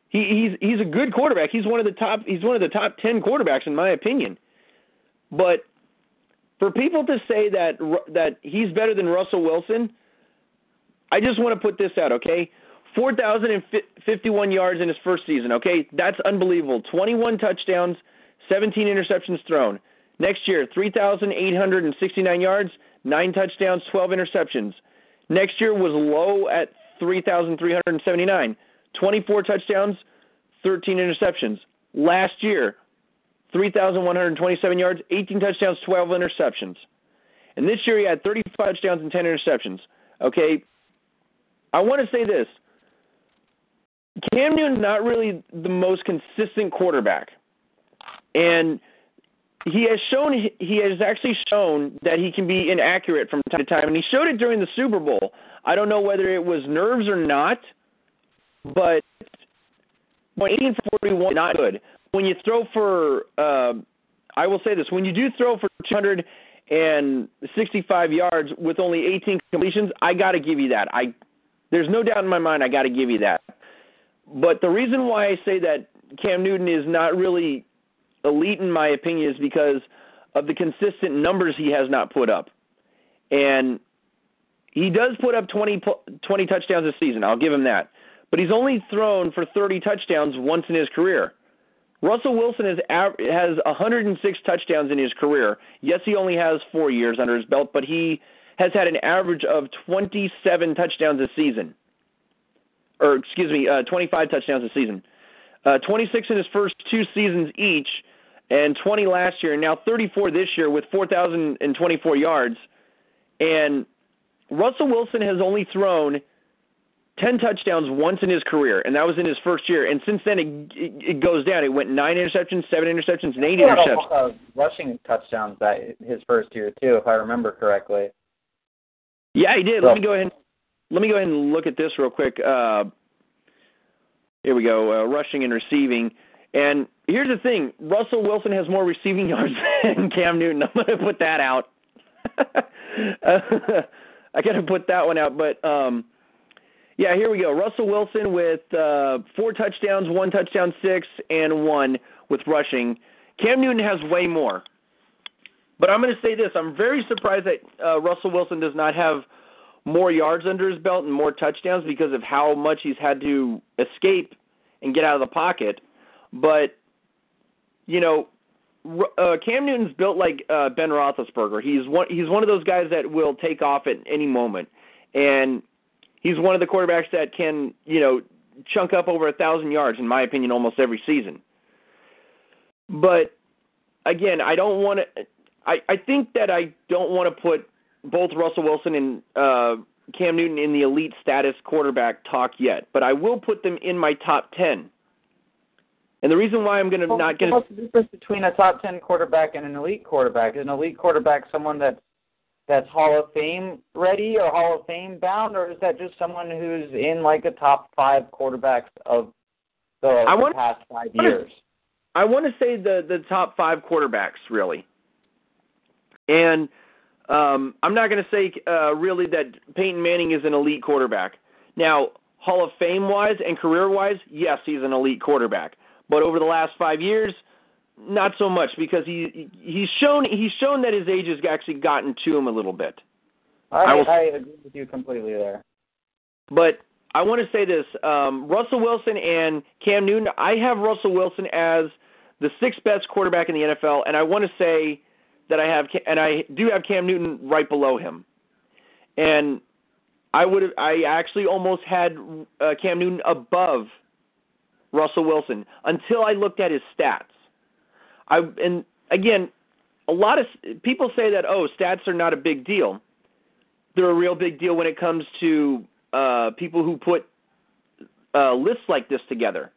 He he's he's a good quarterback. He's one of the top. He's one of the top ten quarterbacks in my opinion. But for people to say that that he's better than Russell Wilson, I just want to put this out, okay? 4,051 yards in his first season, okay? That's unbelievable. 21 touchdowns, 17 interceptions thrown. Next year, 3,869 yards, 9 touchdowns, 12 interceptions. Next year was low at 3,379, 24 touchdowns, 13 interceptions. Last year, 3,127 yards, 18 touchdowns, 12 interceptions. And this year he had 35 touchdowns and 10 interceptions. Okay, I want to say this. Cam Newton's not really the most consistent quarterback. And he has shown he has actually shown that he can be inaccurate from time to time and he showed it during the Super Bowl. I don't know whether it was nerves or not, but 18 for 41 not good. When you throw for uh, I will say this, when you do throw for 265 yards with only 18 completions, I got to give you that. I there's no doubt in my mind I got to give you that. But the reason why I say that Cam Newton is not really elite in my opinion is because of the consistent numbers he has not put up. And he does put up 20, 20 touchdowns a season. I'll give him that. But he's only thrown for 30 touchdowns once in his career. Russell Wilson has has 106 touchdowns in his career. Yes, he only has 4 years under his belt, but he has had an average of 27 touchdowns a season. Or excuse me, uh, 25 touchdowns a season. Uh, 26 in his first two seasons each, and 20 last year, and now 34 this year with 4,024 yards. And Russell Wilson has only thrown 10 touchdowns once in his career, and that was in his first year. And since then, it, it, it goes down. It went nine interceptions, seven interceptions, and eight interceptions. Uh, rushing touchdowns that his first year too, if I remember correctly. Yeah, he did. So, let me go ahead. And, Let me go ahead and look at this real quick. Uh, here we go. Uh, rushing and receiving. And here's the thing: Russell Wilson has more receiving yards than Cam Newton. I'm going to put that out. I got to put that one out, but. um yeah, here we go. Russell Wilson with uh, four touchdowns, one touchdown, six, and one with rushing. Cam Newton has way more. But I'm going to say this: I'm very surprised that uh, Russell Wilson does not have more yards under his belt and more touchdowns because of how much he's had to escape and get out of the pocket. But you know, uh, Cam Newton's built like uh, Ben Roethlisberger. He's one. He's one of those guys that will take off at any moment, and he's one of the quarterbacks that can, you know, chunk up over a thousand yards, in my opinion, almost every season. But again, I don't want to. I I think that I don't want to put both Russell Wilson and uh, Cam Newton in the elite status quarterback talk yet, but I will put them in my top ten. And the reason why I'm going to well, not going to what's the difference between a top ten quarterback and an elite quarterback? Is an elite quarterback someone that's that's Hall of Fame ready or Hall of Fame bound, or is that just someone who's in like the top five quarterbacks of the, I the past five years? I want to say the the top five quarterbacks really, and um, I'm not going to say uh, really that Peyton Manning is an elite quarterback. Now, Hall of Fame wise and career wise, yes, he's an elite quarterback. But over the last five years, not so much because he he's shown he's shown that his age has actually gotten to him a little bit. I, I will- I agree with you completely there. But I want to say this: um, Russell Wilson and Cam Newton. I have Russell Wilson as the sixth best quarterback in the NFL, and I want to say that I have, and I do have Cam Newton right below him. And I would, I actually almost had uh, Cam Newton above Russell Wilson until I looked at his stats. I and again, a lot of people say that oh, stats are not a big deal. They're a real big deal when it comes to uh, people who put uh, lists like this together.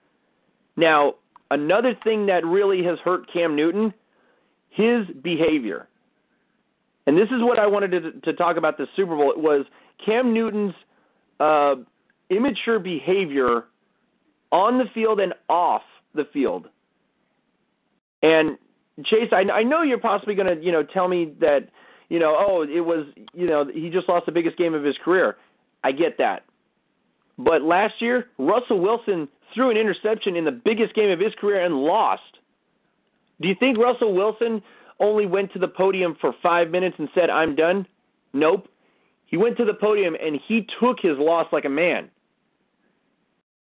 Now, another thing that really has hurt Cam Newton, his behavior. And this is what I wanted to, to talk about this Super Bowl. It was Cam Newton's uh, immature behavior on the field and off the field. And Chase, I, I know you're possibly going to, you know, tell me that, you know, oh, it was, you know, he just lost the biggest game of his career. I get that. But last year, Russell Wilson threw an interception in the biggest game of his career and lost. Do you think Russell Wilson only went to the podium for five minutes and said, I'm done? Nope. He went to the podium and he took his loss like a man.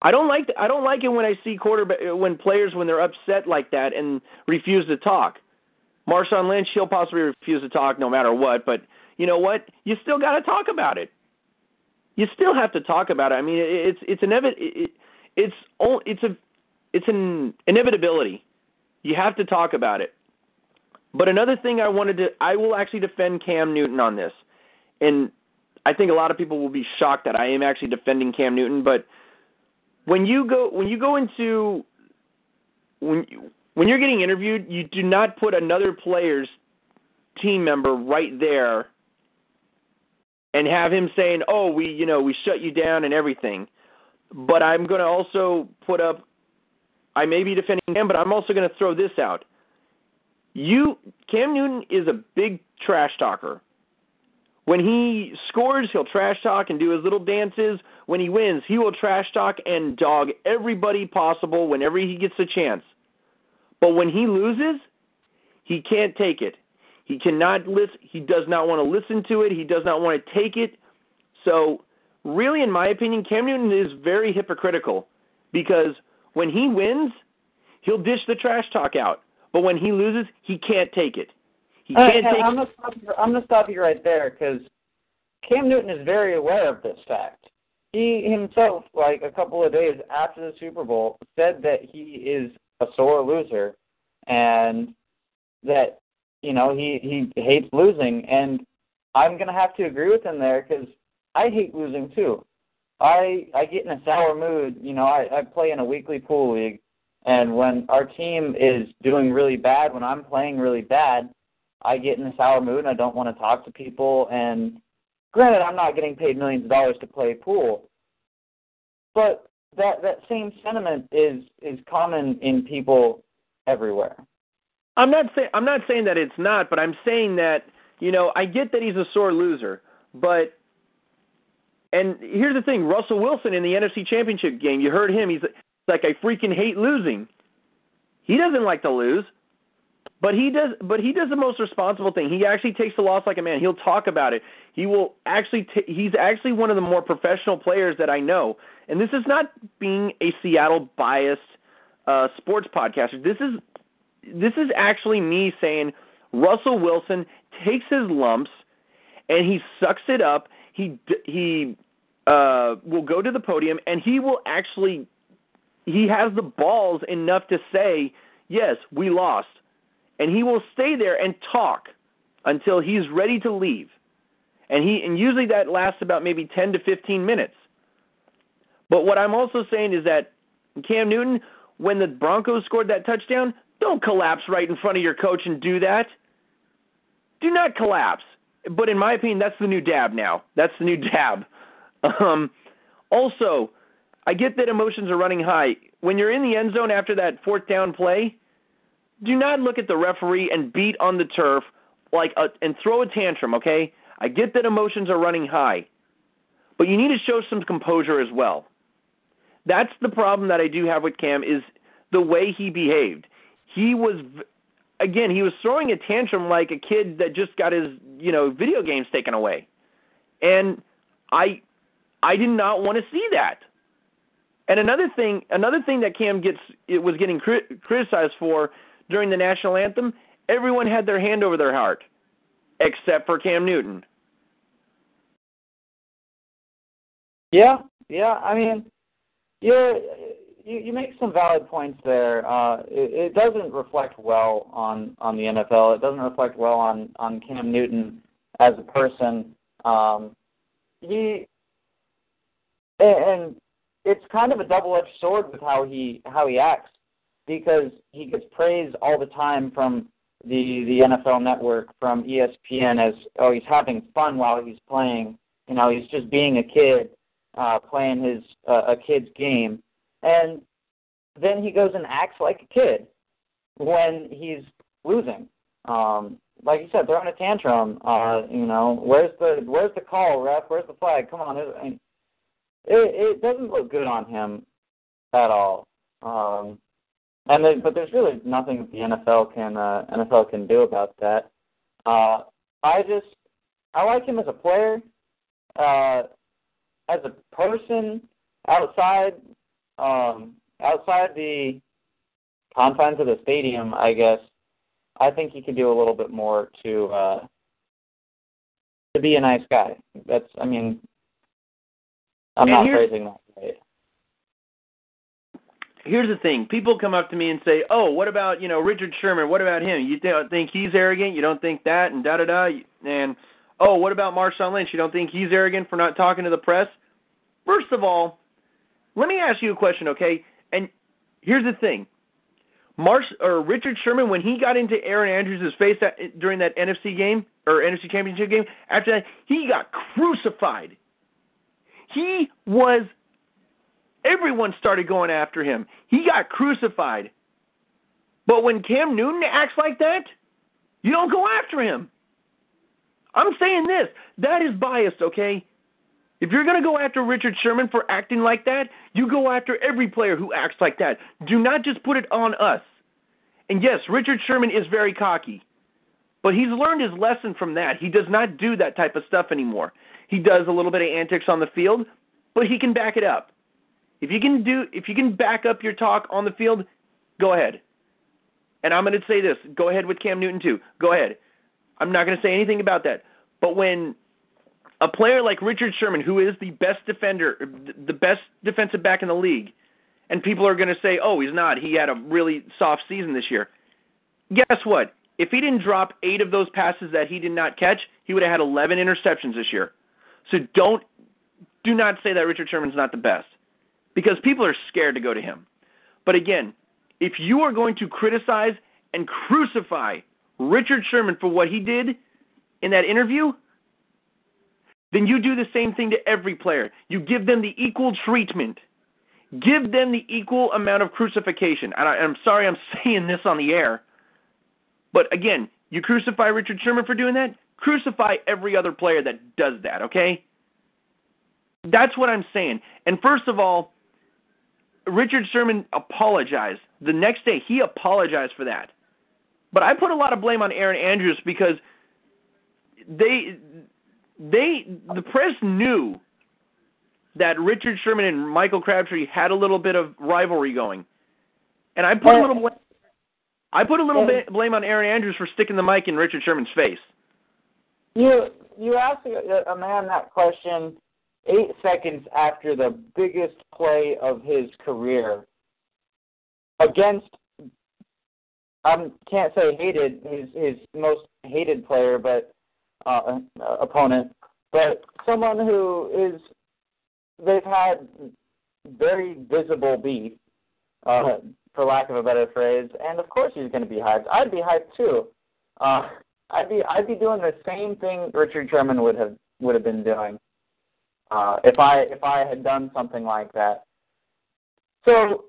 I don't like I don't like it when I see quarterback when players when they're upset like that and refuse to talk. Marshawn Lynch, he'll possibly refuse to talk no matter what, but you know what? You still got to talk about it. You still have to talk about it. I mean, it's it's an it, it's it's a it's an inevitability. You have to talk about it. But another thing I wanted to I will actually defend Cam Newton on this. And I think a lot of people will be shocked that I am actually defending Cam Newton, but when you go when you go into when you when you're getting interviewed, you do not put another player's team member right there and have him saying, "Oh, we, you know, we shut you down and everything." But I'm going to also put up I may be defending him, but I'm also going to throw this out. you Cam Newton is a big trash talker. When he scores, he'll trash talk and do his little dances. When he wins, he will trash talk and dog everybody possible whenever he gets a chance. But when he loses, he can't take it. He cannot listen. He does not want to listen to it. He does not want to take it. So, really, in my opinion, Cam Newton is very hypocritical because when he wins, he'll dish the trash talk out. But when he loses, he can't take it. He Uh, can't take I'm gonna stop you, I'm gonna stop you right there because Cam Newton is very aware of this fact. He himself, like a couple of days after the Super Bowl, said that he is a sore loser and that you know he he hates losing. And I'm gonna have to agree with him there because I hate losing too. I I get in a sour mood. You know, I, I play in a weekly pool league, and when our team is doing really bad, when I'm playing really bad, I get in a sour mood and I don't want to talk to people. And granted, I'm not getting paid millions of dollars to play pool, but that that same sentiment is is common in people everywhere. I'm not saying I'm not saying that it's not, but I'm saying that you know I get that he's a sore loser, but and here's the thing: Russell Wilson in the NFC Championship game, you heard him. He's like I freaking hate losing. He doesn't like to lose, but he does. But he does the most responsible thing. He actually takes the loss like a man. He'll talk about it. He will actually. T- he's actually one of the more professional players that I know. And this is not being a Seattle biased uh, sports podcaster. This is this is actually me saying Russell Wilson takes his lumps and he sucks it up. He he uh, will go to the podium and he will actually he has the balls enough to say yes we lost, and he will stay there and talk until he's ready to leave, and he and usually that lasts about maybe ten to fifteen minutes. But what I'm also saying is that Cam Newton, when the Broncos scored that touchdown, don't collapse right in front of your coach and do that. Do not collapse. But in my opinion, that's the new dab now. That's the new dab. Um, also, I get that emotions are running high. When you're in the end zone after that fourth down play, do not look at the referee and beat on the turf like a, and throw a tantrum, okay? I get that emotions are running high. But you need to show some composure as well. That's the problem that I do have with Cam is the way he behaved. He was again, he was throwing a tantrum like a kid that just got his, you know, video games taken away. And I I did not want to see that. And another thing, another thing that Cam gets it was getting cri- criticized for during the national anthem, everyone had their hand over their heart except for Cam Newton. Yeah, yeah. I mean, you're, you you make some valid points there. Uh, it, it doesn't reflect well on on the NFL. It doesn't reflect well on on Cam Newton as a person. Um, he and it's kind of a double-edged sword with how he how he acts because he gets praise all the time from the the NFL Network, from ESPN as oh he's having fun while he's playing. You know, he's just being a kid uh, playing his uh, a kid's game, and then he goes and acts like a kid when he's losing. Um, like you said, throwing a tantrum. Uh, you know, where's the where's the call, ref? Where's the flag? Come on, it, it, it doesn't look good on him at all. Um, and there, but there's really nothing that the NFL can uh, NFL can do about that. Uh, I just I like him as a player. Uh, as a person outside um outside the confines of the stadium, I guess I think he could do a little bit more to uh to be a nice guy. That's I mean I'm And not phrasing that right. Here's the thing: people come up to me and say, "Oh, what about you know Richard Sherman? What about him? You don't think he's arrogant? You don't think that?" And da da da. And oh, what about Marshawn Lynch? You don't think he's arrogant for not talking to the press? First of all, let me ask you a question, okay? And here's the thing: Marsh or Richard Sherman, when he got into Erin Andrews' face at, during that NFC game or NFC Championship game, after that he got crucified. He was. Everyone started going after him. He got crucified. But when Cam Newton acts like that, You don't go after him. I'm saying this. That is biased, okay? If you're going to go after Richard Sherman for acting like that, you go after every player who acts like that. Do not just put it on us. And yes, Richard Sherman is very cocky. But he's learned his lesson from that. He does not do that type of stuff anymore. He does a little bit of antics on the field, but he can back it up. If you can do if you can back up your talk on the field, go ahead. And I'm going to say this, go ahead with Cam Newton too. Go ahead. I'm not going to say anything about that. But when a player like Richard Sherman, who is the best defender, the best defensive back in the league, and people are going to say, "Oh, he's not. He had a really soft season this year." Guess what? If he didn't drop 8 of those passes that he did not catch, he would have had 11 interceptions this year. So don't do not say that Richard Sherman's not the best because people are scared to go to him. But again, if you are going to criticize and crucify Richard Sherman for what he did in that interview, then you do the same thing to every player. You give them the equal treatment. Give them the equal amount of crucifixion. And I, I'm sorry I'm saying this on the air, but again, you crucify Richard Sherman for doing that, crucify every other player that does that, okay? That's what I'm saying. And first of all, Richard Sherman apologized. The next day, he apologized for that. But I put a lot of blame on Erin Andrews because they they the press knew that Richard Sherman and Michael Crabtree had a little bit of rivalry going, and I put a little blame, I put a little bit blame on Erin Andrews for sticking the mic in Richard Sherman's face. You you asked a, a man that question eight seconds after the biggest play of his career against I can't say hated his his most hated player, but uh, opponent, but someone who is they've had very visible beef, uh, for lack of a better phrase, and of course he's going to be hyped. I'd be hyped too. Uh, I'd be I'd be doing the same thing Richard Sherman would have would have been doing uh, if I if I had done something like that. So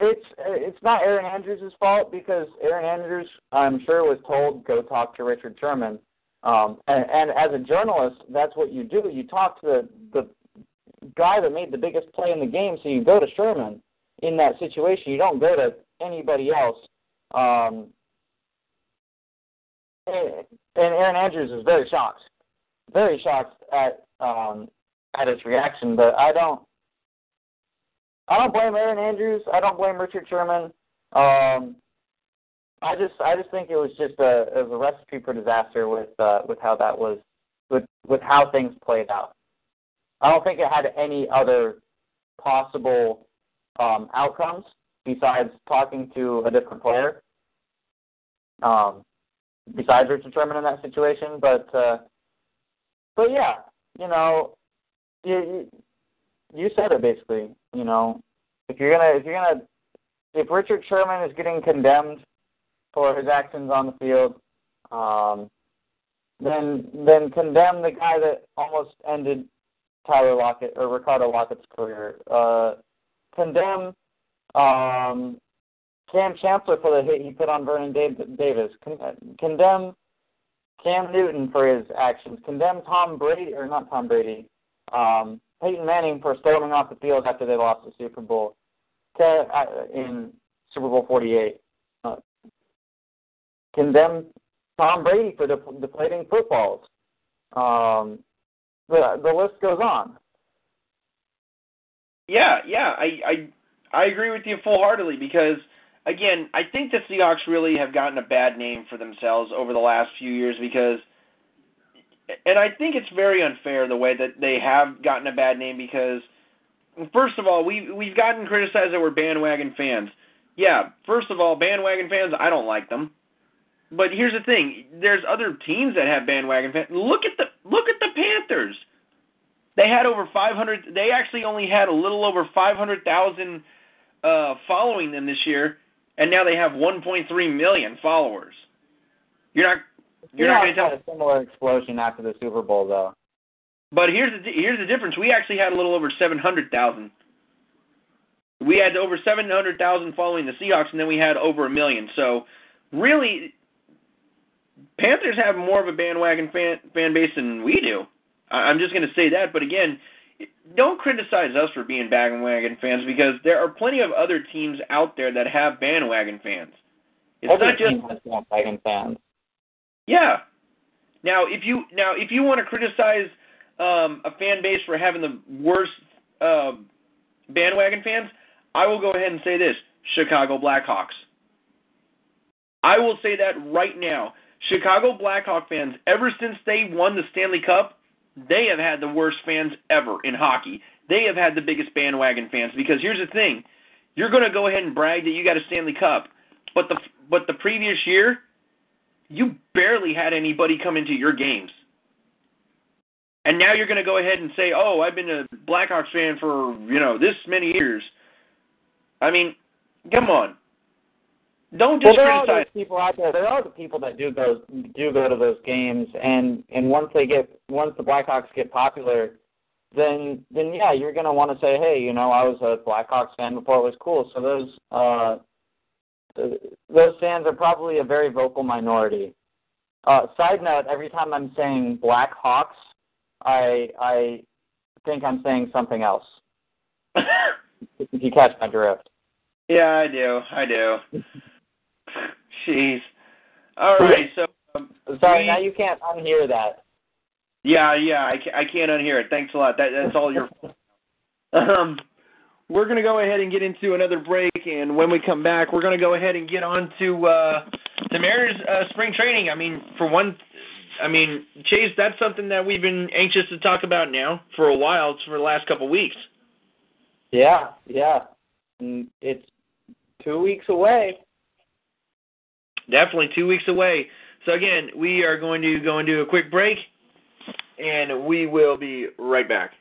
it's it's not Erin Andrews' fault because Erin Andrews, I'm sure, was told go talk to Richard Sherman. Um, and, and as a journalist, that's what you do. You talk to the the guy that made the biggest play in the game, so you go to Sherman in that situation. You don't go to anybody else. Um, and, and Erin Andrews is very shocked, very shocked at um, at his reaction. But I don't I don't blame Erin Andrews. I don't blame Richard Sherman. Um, I just I just think it was just a it was a recipe for disaster with uh, with how that was with with how things played out. I don't think it had any other possible um, outcomes besides talking to a different player. Um, besides Richard Sherman in that situation, but uh, but yeah, you know, you, you said it basically. You know, if you're gonna if you're gonna if Richard Sherman is getting condemned for his actions on the field, um, then then condemn the guy that almost ended Tyler Lockett or Ricardo Lockette's career. Uh, condemn um, Kam Chancellor for the hit he put on Vernon Davis. Con- condemn Cam Newton for his actions. Condemn Tom Brady or not Tom Brady. Um, Peyton Manning for storming off the field after they lost the Super Bowl uh, in Super Bowl 48. Uh, condemn Tom Brady for deflating footballs. Um, the the list goes on. Yeah, yeah, I I I agree with you full heartedly because again, I think the Seahawks really have gotten a bad name for themselves over the last few years because and I think it's very unfair the way that they have gotten a bad name because first of all, we we've gotten criticized that we're bandwagon fans. Yeah, first of all, bandwagon fans, I don't like them. But here's the thing: there's other teams that have bandwagon fans. Look at the look at the Panthers. They had over 500. They actually only had a little over 500,000 uh, following them this year, and now they have 1.3 million followers. You're not you're not going to tell a similar explosion after the Super Bowl, though. But here's the here's the difference. We actually had a little over 700,000. We had over 700,000 following the Seahawks, and then we had over a million. So, really, Panthers have more of a bandwagon fan fan base than we do. I, I'm just going to say that. But again, don't criticize us for being bandwagon fans because there are plenty of other teams out there that have bandwagon fans. It's Every not just bandwagon fans. Yeah. Now, if you now if you want to criticize um, a fan base for having the worst uh, bandwagon fans, I will go ahead and say this: Chicago Blackhawks. I will say that right now. Chicago Blackhawk fans, ever since they won the Stanley Cup, they have had the worst fans ever in hockey. They have had the biggest bandwagon fans because here's the thing: you're going to go ahead and brag that you got a Stanley Cup, but the but the previous year, you barely had anybody come into your games. And now you're going to go ahead and say, "Oh, I've been a Blackhawks fan for you know this many years." I mean, come on. Don't Well, just there are criticize. those people out there. There are the people that do go do go to those games, and and once they get once the Blackhawks get popular, then then yeah, you're gonna want to say, hey, you know, I was a Blackhawks fan before it was cool. So those uh, those fans are probably a very vocal minority. Uh, side note: Every time I'm saying Blackhawks, I I think I'm saying something else. If you catch my drift. yeah, I do. I do. Jeez. All right. So. Um, Sorry, we- now you can't unhear that. Yeah, yeah, I, ca- I can't unhear it. Thanks a lot. That, that's all your. Um, we're going to go ahead and get into another break, and when we come back, we're going to go ahead and get on to uh, the Mariners' uh, spring training. I mean, for one, I mean, Chase, that's something that we've been anxious to talk about now for a while. It's for the last couple of weeks. Yeah, yeah. Mm, It's two weeks away. Definitely two weeks away. So again, we are going to go into a quick break, and we will be right back.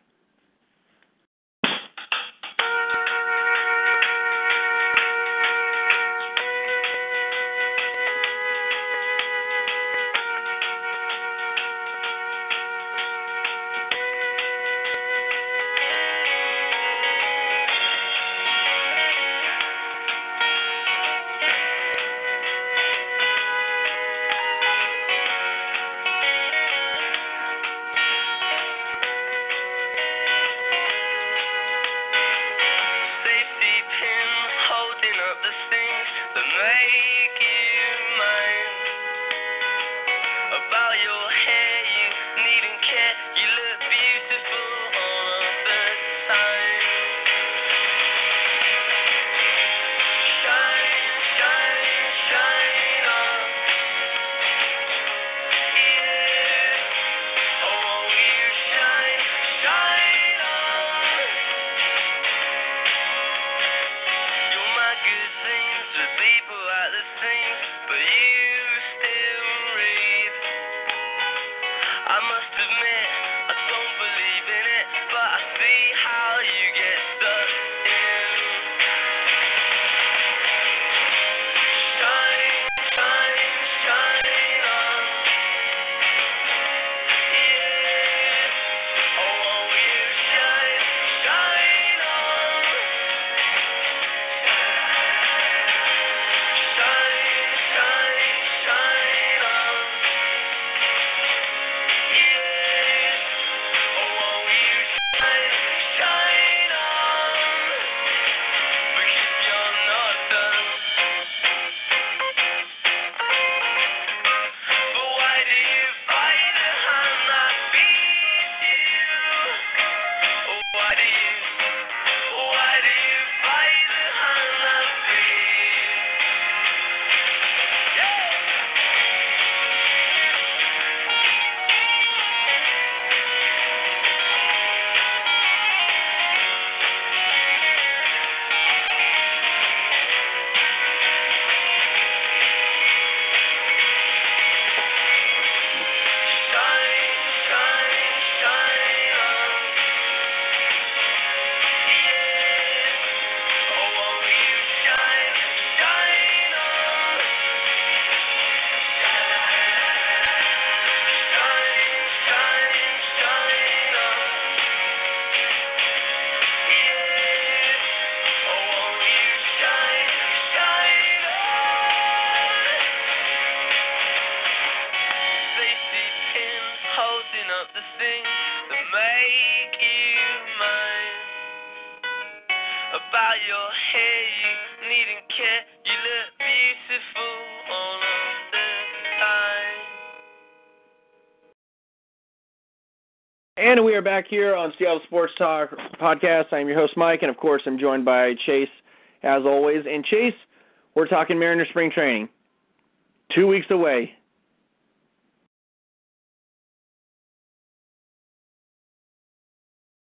Are back here on Seattle Sports Talk podcast. I'm your host, Mike, and of course, I'm joined by Chase, as always. And Chase, we're talking Mariners spring training. Two weeks away.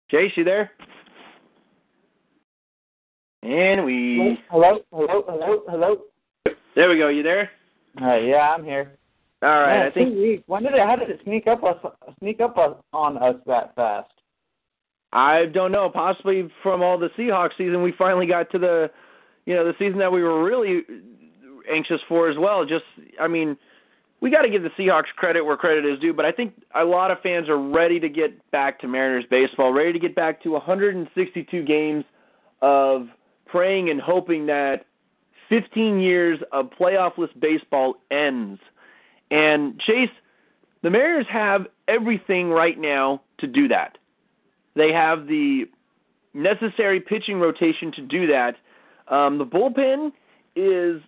Chase, you there? And we. Hello, hello, hello, hello. There we go. You there? Uh, yeah, I'm here. All right. Man, I think weeks. When did it? How did it sneak up us? Sneak up us, on us that fast? I don't know. Possibly from all the Seahawks season, we finally got to the, you know, the season that we were really anxious for as well. Just, I mean, we got to give the Seahawks credit where credit is due, but I think a lot of fans are ready to get back to Mariners baseball, ready to get back to 162 games of praying and hoping that 15 years of playoffless baseball ends. And Chase, the Mariners have everything right now to do that. They have the necessary pitching rotation to do that. Um, the bullpen is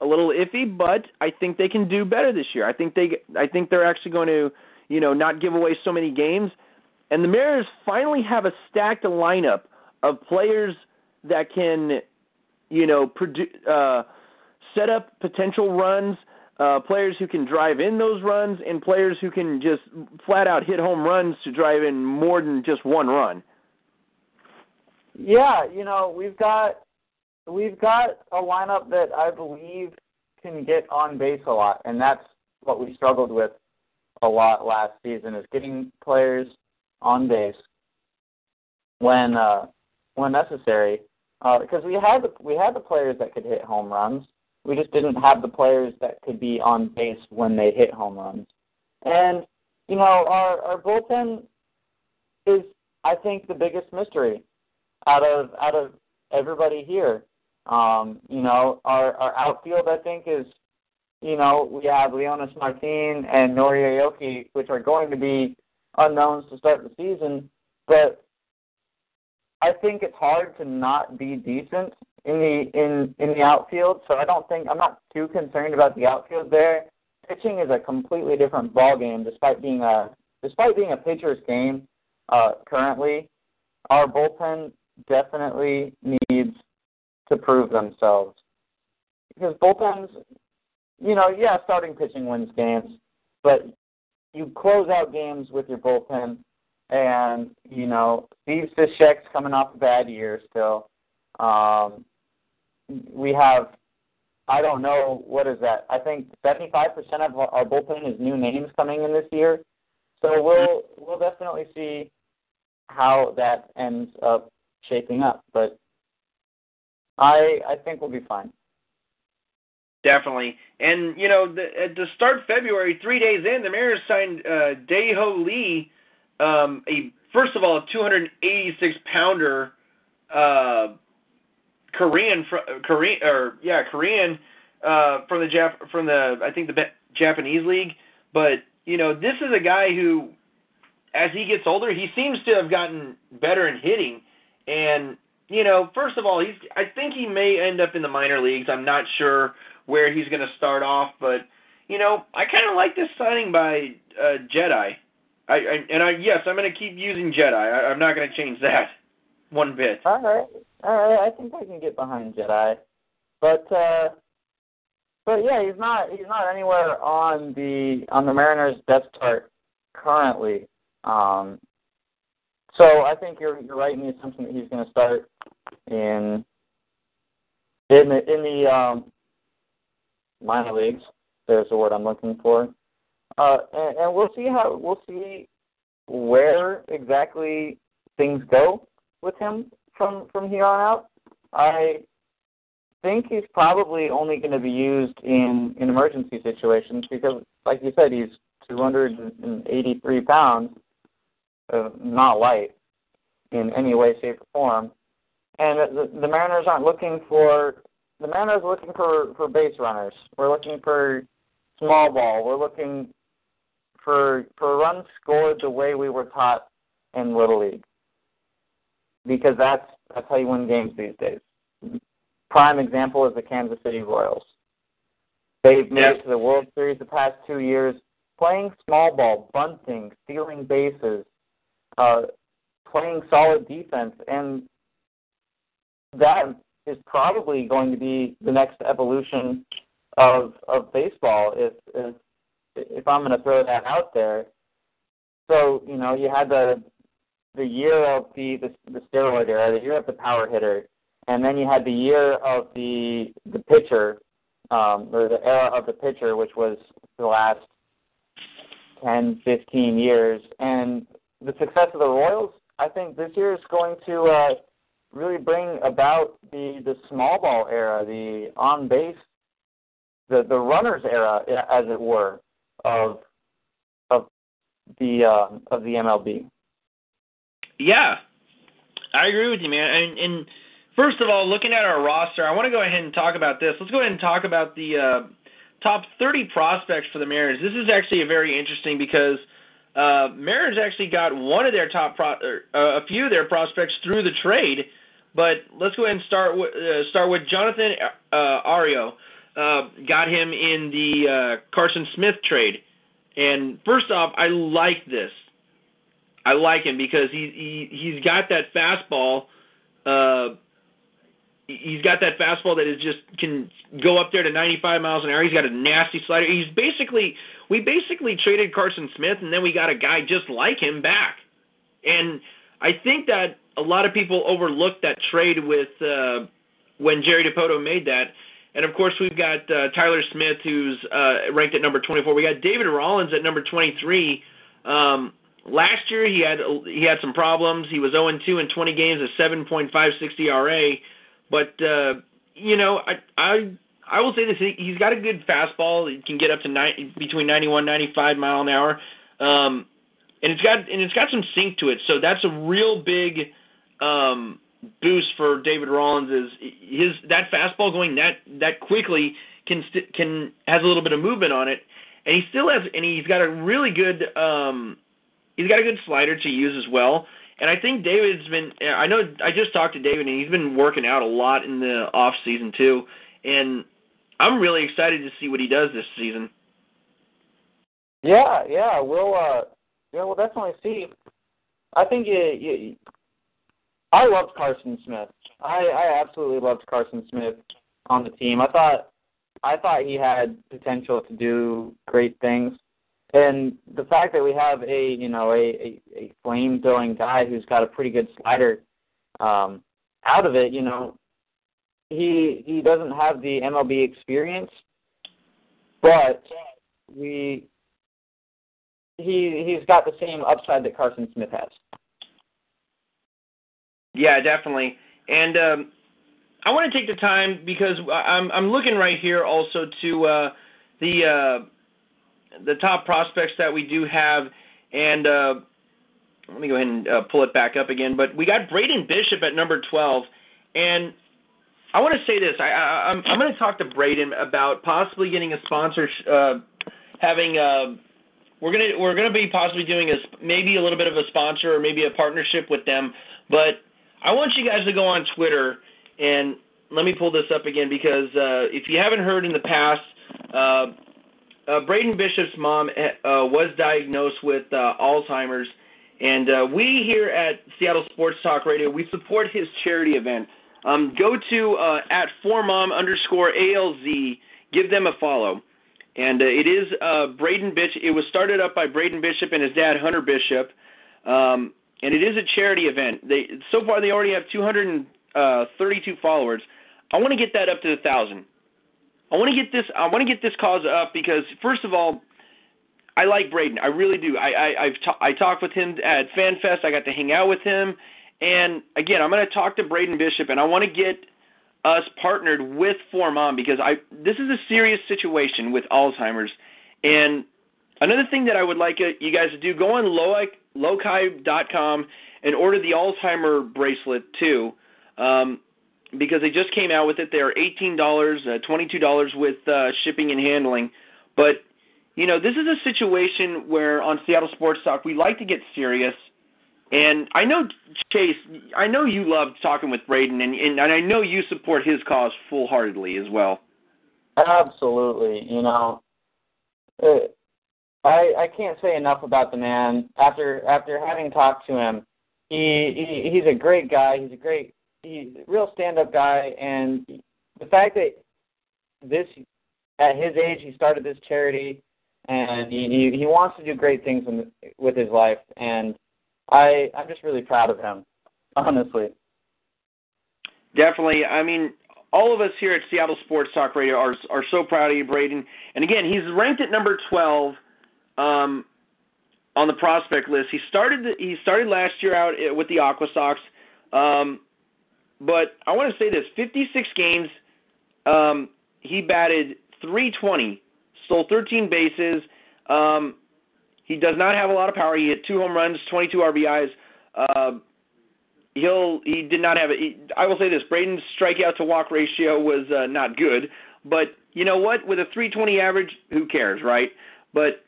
a little iffy, but I think they can do better this year. I think they I think they're actually going to, you know, not give away so many games. And the Mariners finally have a stacked lineup of players that can, you know, produ- uh, set up potential runs, uh, players who can drive in those runs, and players who can just flat out hit home runs to drive in more than just one run. Yeah, you know, we've got we've got a lineup that I believe can get on base a lot, and that's what we struggled with a lot last season is getting players on base when uh, when necessary. Uh, because we had the, we had the players that could hit home runs, we just didn't have the players that could be on base when they hit home runs. And you know, our our bullpen is I think the biggest mystery out of out of everybody here. Um, you know, our our outfield I think is you know, we have Leonys Martin and Nori Aoki, which are going to be unknowns to start the season, but I think it's hard to not be decent in the in in the outfield. So I don't think I'm not too concerned about the outfield there. Pitching is a completely different ball game, despite being a despite being a pitcher's game uh, currently. Our bullpen definitely needs to prove themselves because bullpens, you know, yeah, starting pitching wins games, but you close out games with your bullpen and you know Steve Cishek's coming off a bad year still. Um, we have, I don't know what is that. I think 75% of our bullpen is new names coming in this year. So we'll we'll definitely see how that ends up shaping up. But I I think we'll be fine. Definitely. And, you know, the, the start February, three days in, the Mariners signed uh, Dae-Ho Lee, um, a first of all, a 286 pounder uh, Korean, fr- Korean, or yeah, Korean uh, from the Jap- from the I think the Japanese league. But you know, this is a guy who, as he gets older, he seems to have gotten better in hitting. And you know, first of all, he's I think he may end up in the minor leagues. I'm not sure where he's going to start off, but you know, I kind of like this signing by uh, Jedi. I, I and I yes, I'm going to keep using Jedi. I, I'm not going to change that one bit. All right, right. I think I can get behind Jedi, but uh, but yeah, he's not he's not anywhere on the on the Mariners depth chart currently. Um, so I think you're you're right in the assumption that he's going to start in in the in the um, minor leagues. There's the word I'm looking for. Uh, and, and we'll see how we'll see where exactly things go with him from from here on out. I think he's probably only going to be used in in emergency situations because, like you said, he's 283 pounds, uh, not light in any way, shape, or form. And the, the Mariners aren't looking for the Mariners are looking for for base runners. We're looking for small ball. We're looking for for runs scored the way we were taught in Little League because that's that's how you win games these days. Prime example is the Kansas City Royals. They've made it to the World Series the past two years, playing small ball, bunting, stealing bases, uh, playing solid defense, and that is probably going to be the next evolution of of baseball. If if if I'm going to throw that out there, so you know you had the the year of the, the the steroid era, the year of the power hitter, and then you had the year of the the pitcher, um, or the era of the pitcher, which was the last 10, 15 years. And the success of the Royals, I think this year is going to uh, really bring about the the small ball era, the on base, the the runners era, as it were, of of the uh, of the MLB. Yeah, I agree with you, man. And, and first of all, looking at our roster, I want to go ahead and talk about this. Let's go ahead and talk about the uh, top 30 prospects for the Mariners. This is actually a very interesting because uh, Mariners actually got one of their top pro- uh, a few of their prospects through the trade. But let's go ahead and start with uh, start with Jonathan uh, Aro. Uh, got him in the uh, Carson Smith trade. And first off, I like this. I like him because he, he he's got that fastball. Uh, he's got that fastball that is just can go up there to 95 miles an hour. He's got a nasty slider. He's basically we basically traded Carson Smith and then we got a guy just like him back. And I think that a lot of people overlooked that trade with uh, when Jerry Dipoto made that. And of course, we've got uh, Tyler Smith, who's uh, ranked at number 24. We got David Rollins at number 23. Um, Last year he had he had some problems. He was 0 2 in 20 games, a 7.56 ERA. But uh, you know, I I I will say this: he's got a good fastball. He can get up to 90, between 91 95 mile an hour, um, and it's got and it's got some sink to it. So that's a real big um, boost for David Rollins. Is his that fastball going that that quickly can st- can has a little bit of movement on it, and he still has and he's got a really good um, he's got a good slider to use as well. And I think David's been. I know I just talked to David, and he's been working out a lot in the off season too. And I'm really excited to see what he does this season. Yeah, yeah, we'll uh, yeah, we'll definitely see. I think you, you, I loved Carson Smith. I I absolutely loved Carson Smith on the team. I thought I thought he had potential to do great things and the fact that we have a you know a a, a flame throwing guy who's got a pretty good slider um, out of it, you know, he he doesn't have the MLB experience, but we he he's got the same upside that Carson Smith has. Yeah, definitely. And um, I want to take the time because I'm I'm looking right here also to uh, the uh, the top prospects that we do have, and uh, let me go ahead and uh, pull it back up again. But we got Braden Bishop at number 12, and I want to say this. I, I, I'm, I'm going to talk to Braden about possibly getting a sponsor, uh, having a. Uh, we're gonna we're gonna be possibly doing a maybe a little bit of a sponsor or maybe a partnership with them. But I want you guys to go on Twitter and let me pull this up again because uh, if you haven't heard in the past, uh, uh, Braden Bishop's mom uh, was diagnosed with uh, Alzheimer's, and uh, we here at Seattle Sports Talk Radio we support his charity event. Um, go to uh, at formom underscore alz, give them a follow, and uh, it is uh, Braden Bishop. It was started up by Braden Bishop and his dad Hunter Bishop, um, and it is a charity event. They so far they already have 232 uh, followers. I want to get that up to a thousand. I want to get this. I want to get this cause up because first of all, I like Braden. I really do. I I I've ta- I talked with him at FanFest. I got to hang out with him, and again, I'm going to talk to Braden Bishop, and I want to get us partnered with Formon because I this is a serious situation with Alzheimer's, and another thing that I would like uh, you guys to do go on lokai.com and order the Alzheimer bracelet too. Um, because they just came out with it. They're eighteen dollars, uh, twenty two dollars with uh, shipping and handling. But you know, this is a situation where on Seattle Sports Talk we like to get serious. And I know Chase, I know you loved talking with Braden, and, and I know you support his cause full heartedly as well. Absolutely, you know, it, I I can't say enough about the man. After after having talked to him, he, he he's a great guy. He's a great he's a real stand up guy, and the fact that this at his age he started this charity and he he, he wants to do great things in, with his life, and I I'm just really proud of him, honestly. Definitely. I mean, all of us here at Seattle Sports Talk Radio are are so proud of you, Braden. And again, he's ranked at number 12 um, on the prospect list. He started he started last year out with the Aqua Sox, um, but I want to say this: 56 games, um, he batted 320, stole 13 bases. Um, he does not have a lot of power. He hit two home runs, 22 RBIs. Uh, he'll he did not have it. I will say this: Braden's strikeout to walk ratio was uh, not good, but you know what? With a 320 average, who cares, right? But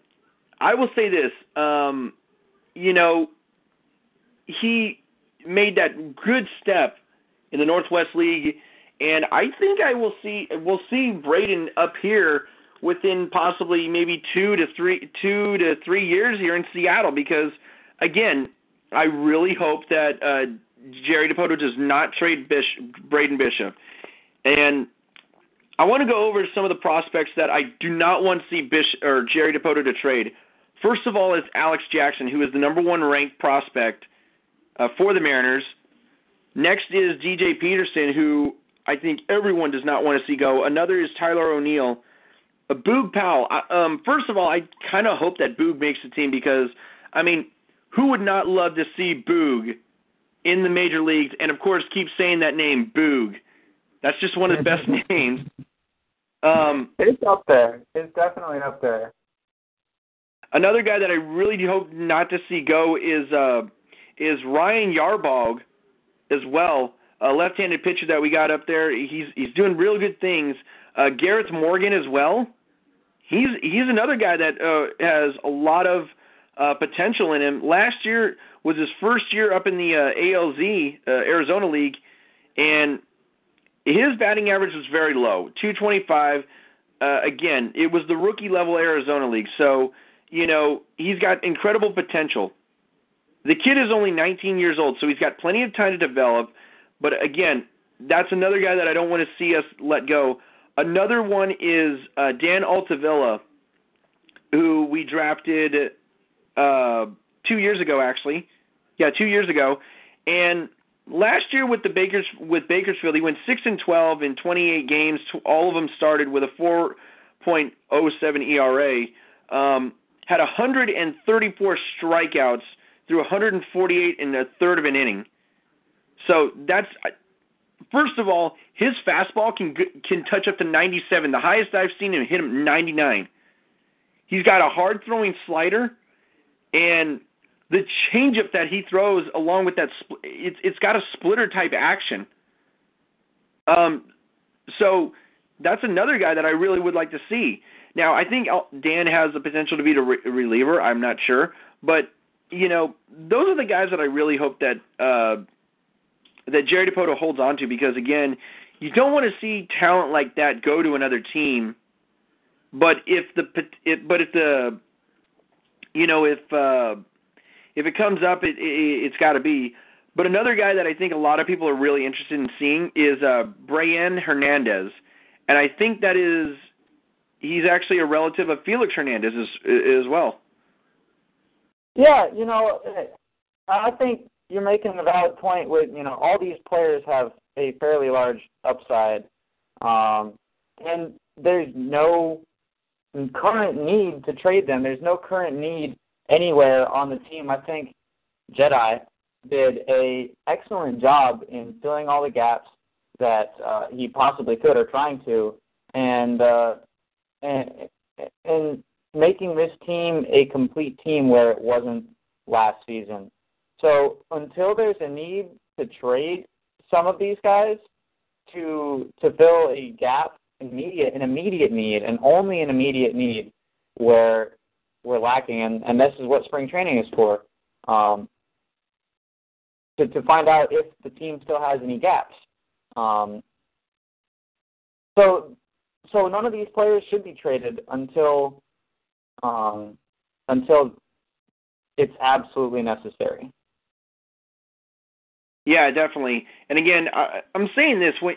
I will say this: um, you know, he made that good step in the Northwest League, and I think I will see we'll see Braden up here within possibly maybe two to three two to three years here in Seattle because again I really hope that uh, Jerry Dipoto does not trade Braden Bishop. And I want to go over some of the prospects that I do not want to see Bish or Jerry Dipoto to trade. First of all is Alex Jackson, who is the number one ranked prospect uh, for the Mariners. Next is DJ Peterson, who I think everyone does not want to see go. Another is Tyler O'Neill. Uh, Boog Powell. I, um, first of all, I kind of hope that Boog makes the team because, I mean, who would not love to see Boog in the major leagues, and of course, keep saying that name, Boog. That's just one of the best names. Um, it's up there. It's definitely up there. Another guy that I really hope not to see go is uh, is Ryan Yarbrough, as well, a left-handed pitcher that we got up there. He's he's doing real good things. Uh, Gareth Morgan as well. He's he's another guy that uh, has a lot of uh, potential in him. Last year was his first year up in the uh, ALZ uh, Arizona League, and his batting average was very low, 225. Uh, again, it was the rookie level Arizona League, so you know he's got incredible potential. The kid is only 19 years old, so he's got plenty of time to develop. But again, that's another guy that I don't want to see us let go. Another one is uh, Dan Altavilla, who we drafted uh, two years ago, actually. Yeah, two years ago. And last year with the Bakers with Bakersfield, he went six and twelve in 28 games. All of them started with a 4.07 ERA. Um, had 134 strikeouts through 148 in a third of an inning. So that's first of all, his fastball can can touch up to 97. The highest I've seen him hit him 99. He's got a hard throwing slider and the changeup that he throws along with that it's it's got a splitter type action. Um, so that's another guy that I really would like to see. Now I think Dan has the potential to be a reliever. I'm not sure, but you know those are the guys that I really hope that uh, that Jerry Dipoto holds on to because again, you don't want to see talent like that go to another team. But if the if, but if the you know, if uh, if it comes up, it, it it's got to be. But another guy that I think a lot of people are really interested in seeing is uh, Brian Hernandez, and I think that is he's actually a relative of Felix Hernandez as as well. Yeah, you know, I think you're making a valid point. With you know, all these players have a fairly large upside, um, and there's no current need to trade them. There's no current need anywhere on the team. I think Jedi did a excellent job in filling all the gaps that uh, he possibly could or trying to, and uh, and and making this team a complete team where it wasn't last season. So until there's a need to trade some of these guys to to fill a gap immediate an immediate need and only an immediate need where we're lacking and, and this is what spring training is for. Um, to, to find out if the team still has any gaps. Um, so so none of these players should be traded until um, until it's absolutely necessary. Yeah, definitely. And again, I, I'm saying this when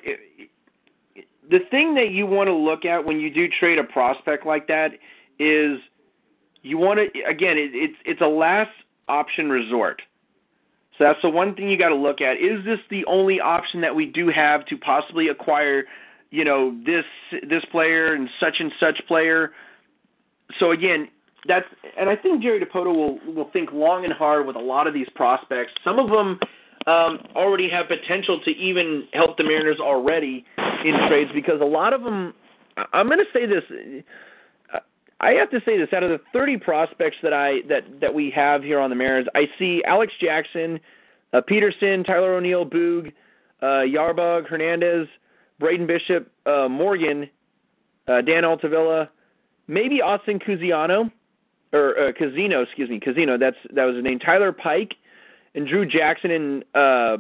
the thing that you want to look at when you do trade a prospect like that is you want to again it, it's it's a last option resort. So that's the one thing you got to look at. Is this the only option that we do have to possibly acquire, you know, this this player and such and such player? So again, that's and I think Jerry Dipoto will will think long and hard with a lot of these prospects. Some of them um, already have potential to even help the Mariners already in trades because a lot of them. I'm going to say this. I have to say this. Out of the 30 prospects that I that that we have here on the Mariners, I see Alex Jackson, uh, Peterson, Tyler O'Neill, Boog, uh, Yarbug, Hernandez, Braden Bishop, uh, Morgan, uh, Dan Altavilla, maybe Austin Cusiano, or uh, Casino, excuse me, Casino. That's that was his name. Tyler Pike, and Drew Jackson, and uh,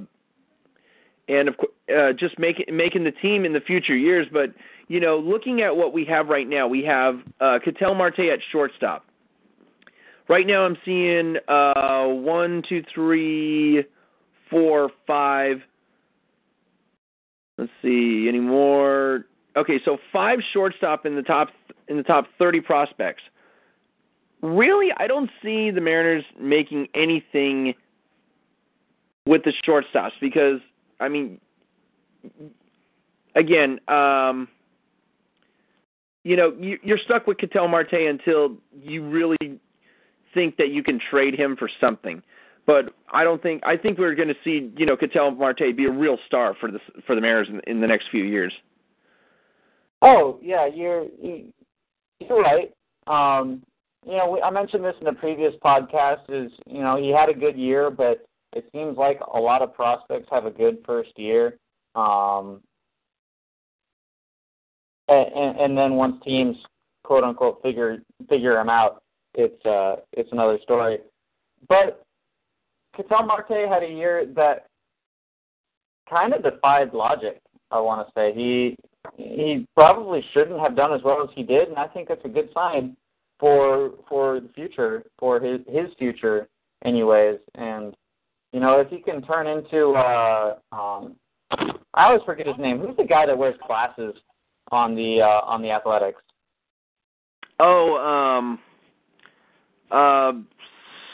and of course, uh, just making making the team in the future years. But you know, looking at what we have right now, we have uh, Ketel Marte at shortstop. Right now, I'm seeing uh, one, two, three, four, five. Let's see, any more? Okay, so five shortstop in the top in the top 30 prospects. Really, I don't see the Mariners making anything with the shortstops because I mean, again, um, you know, you, you're stuck with Ketel Marte until you really think that you can trade him for something. But I don't think I think we're going to see you know Ketel Marte be a real star for the for the Mariners in, in the next few years. Oh yeah, you're you're right. Um, you know, I mentioned this in the previous podcast. Is you know he had a good year, but it seems like a lot of prospects have a good first year. Um, and, and then once teams quote unquote figure figure them out, it's uh it's another story. But Ketel Marte had a year that kind of defied logic. I want to say he he probably shouldn't have done as well as he did, and I think that's a good sign for for the future for his his future, anyways. And you know, if he can turn into uh um I always forget his name. Who's the guy that wears glasses on the uh on the athletics? Oh, um uh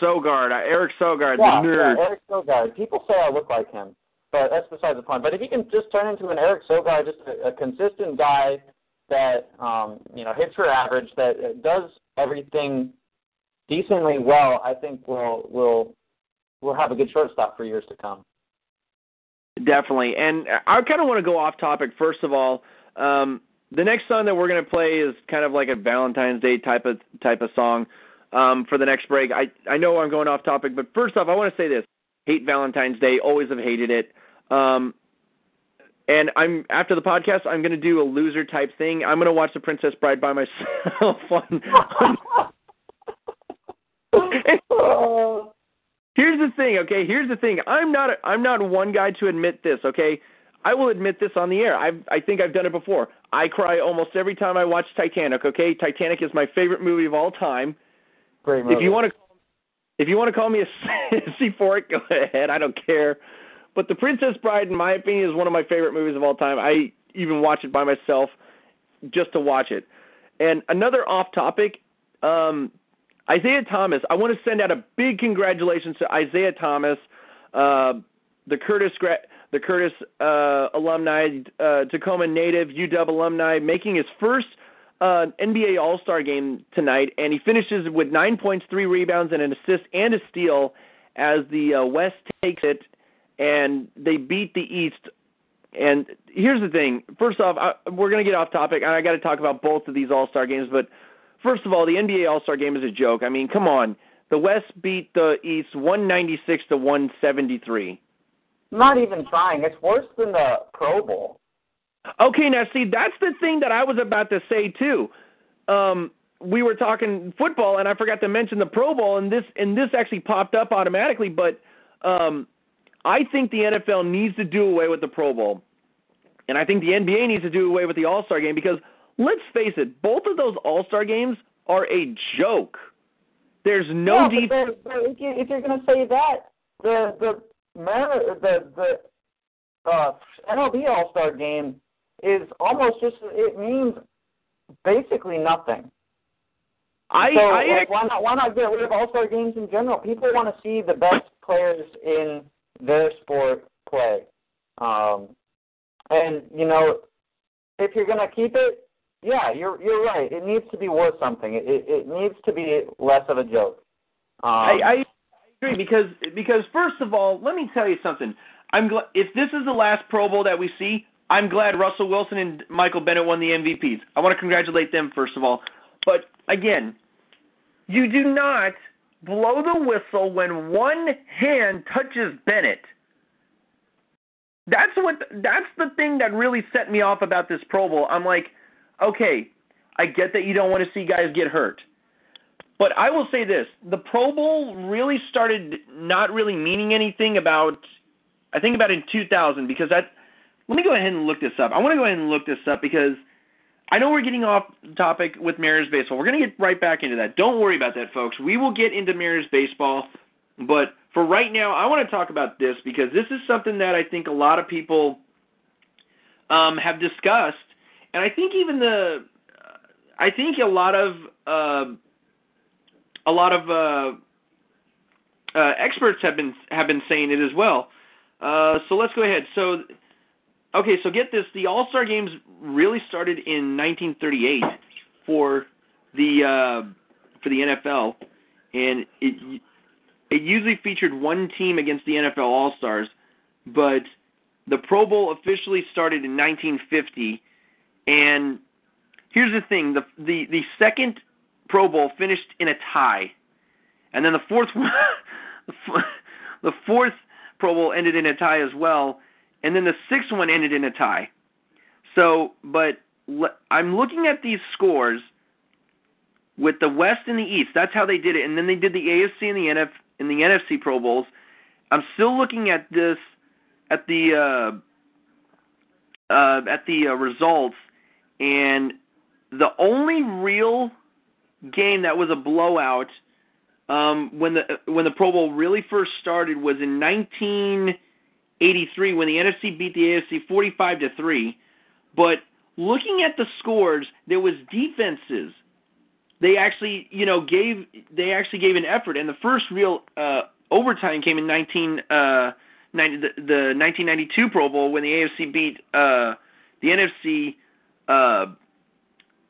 Sogard, uh, Eric Sogard, yeah, the nerd. Yeah, Eric Sogard. People say I look like him, but that's besides the point. But if he can just turn into an Eric Sogard, just a, a consistent guy that um, you know hits for average, that does everything decently well, I think we'll we'll we'll have a good shortstop for years to come. Definitely, and I kind of want to go off topic. First of all, um, the next song that we're going to play is kind of like a Valentine's Day type of type of song um, for the next break. I I know I'm going off topic, but first off, I want to say this: hate Valentine's Day. Always have hated it. Um, and I'm after the podcast, I'm going to do a loser type thing. I'm going to watch The Princess Bride by myself. on, Here's the thing, okay? Here's the thing. I'm not I'm not one guy to admit this, okay? I will admit this on the air. I I think I've done it before. I cry almost every time I watch Titanic, okay? Titanic is my favorite movie of all time. Great movie. If you want to if you want to call me a sissy for it, go ahead. I don't care. But The Princess Bride, in my opinion, is one of my favorite movies of all time. I even watch it by myself just to watch it. And another off topic, um, Isaiah Thomas. I want to send out a big congratulations to Isaiah Thomas, uh, the Curtis the Curtis uh, alumni, uh, Tacoma native, UW alumni, making his first uh, NBA All Star game tonight, and he finishes with nine points, three rebounds, and an assist and a steal as the uh, West takes it, and they beat the East. And here's the thing. First off, I, we're going to get off topic, and I got to talk about both of these All Star games. But first of all, the NBA All Star game is a joke. I mean, come on. The West beat the East 196 to 173. Not even trying. It's worse than the Pro Bowl. Okay, now see, that's the thing that I was about to say too. Um, we were talking football, and I forgot to mention the Pro Bowl, and this and this actually popped up automatically. But um, I think the NFL needs to do away with the Pro Bowl, and I think the NBA needs to do away with the All Star game because let's face it, both of those All Star games are a joke. There's no yeah, deep. But, but if, you, if you're going to say that, the the the the uh, MLB All Star Game is almost just it means basically nothing. I so I like, why not why not get rid of All Star games in general? People want to see the best players in their sport play, um, and you know if you're going to keep it, yeah, you're you're right. It needs to be worth something. It it, it needs to be less of a joke. Um, I, I agree because because first of all, let me tell you something. I'm glad if this is the last Pro Bowl that we see. I'm glad Russell Wilson and Michael Bennett won the MVPs. I want to congratulate them first of all. But again, you do not blow the whistle when one hand touches Bennett. That's what that's the thing that really set me off about this Pro Bowl. I'm like, okay, I get that you don't want to see guys get hurt. But I will say this: the Pro Bowl really started not really meaning anything about. I think about in 2000 because that. Let me go ahead and look this up. I want to go ahead and look this up because I know we're getting off topic with Mariners baseball. We're going to get right back into that. Don't worry about that, folks. We will get into Mariners baseball, but for right now, I want to talk about this because this is something that I think a lot of people um, have discussed, and I think even the, I think a lot of uh, a lot of uh, uh, experts have been have been saying it as well. Uh, so let's go ahead. So, okay, so get this: the All Star games really started in 1938 for the uh, for the NFL, and it it usually featured one team against the NFL All Stars, but the Pro Bowl officially started in 1950, and here's the thing: the the the second Pro Bowl finished in a tie, and then the fourth the fourth Pro Bowl ended in a tie as well, and then the sixth one ended in a tie. So, but I'm looking at these scores with the West and the East. That's how they did it, and then they did the AFC and the NF in the NFC Pro Bowls. I'm still looking at this at the uh, uh, at the uh, results, and the only real game that was a blowout um, when the when the Pro Bowl really first started was in 1983 when the NFC beat the AFC 45 to three. But looking at the scores, there was defenses. They actually, you know, gave they actually gave an effort, and the first real uh, overtime came in 19 uh, 90, the, the 1992 Pro Bowl when the AFC beat uh, the NFC uh,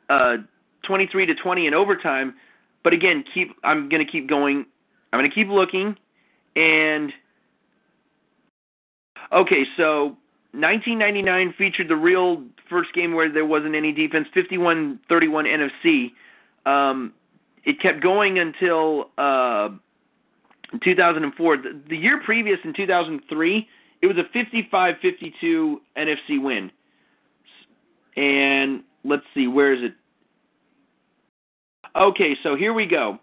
uh, 23 to 20 in overtime. But again, keep I'm going to keep going. I'm going to keep looking, and okay, so 1999 featured the real first game where there wasn't any defense, 51-31 NFC. Um, it kept going until uh, 2004. The, the year previous, in 2003, it was a 55-52 NFC win. And let's see, where is it? Okay, so here we go.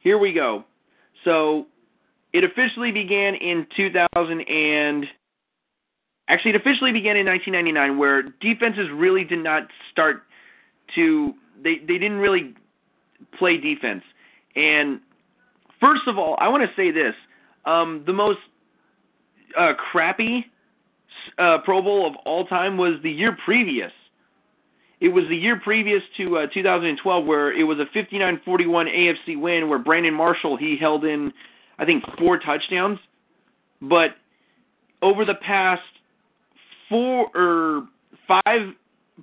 Here we go. So it officially began in 2000 and actually it officially began in 1999 where defenses really did not start to they they didn't really play defense. And first of all, I want to say this: um, the most uh, crappy uh, Pro Bowl of all time was the year previous. It was the year previous to uh, 2012 where it was a 59-41 AFC win where Brandon Marshall he held in I think four touchdowns. But over the past four or five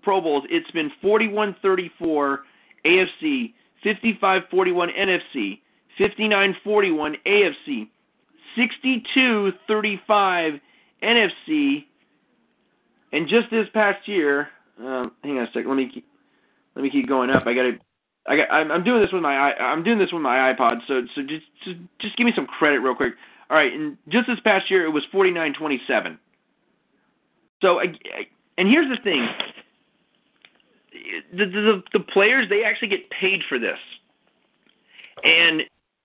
Pro Bowls, it's been 41-34 AFC, 55-41 NFC, 59-41 AFC, 62-35 NFC, and just this past year, uh, hang on a second, let me keep, let me keep going up. I got I got, I'm, doing this with my I'm doing this with my iPod, so so just, just just give me some credit real quick. All right, and just this past year it was 49-27. So and here's the thing: the, the the players they actually get paid for this, and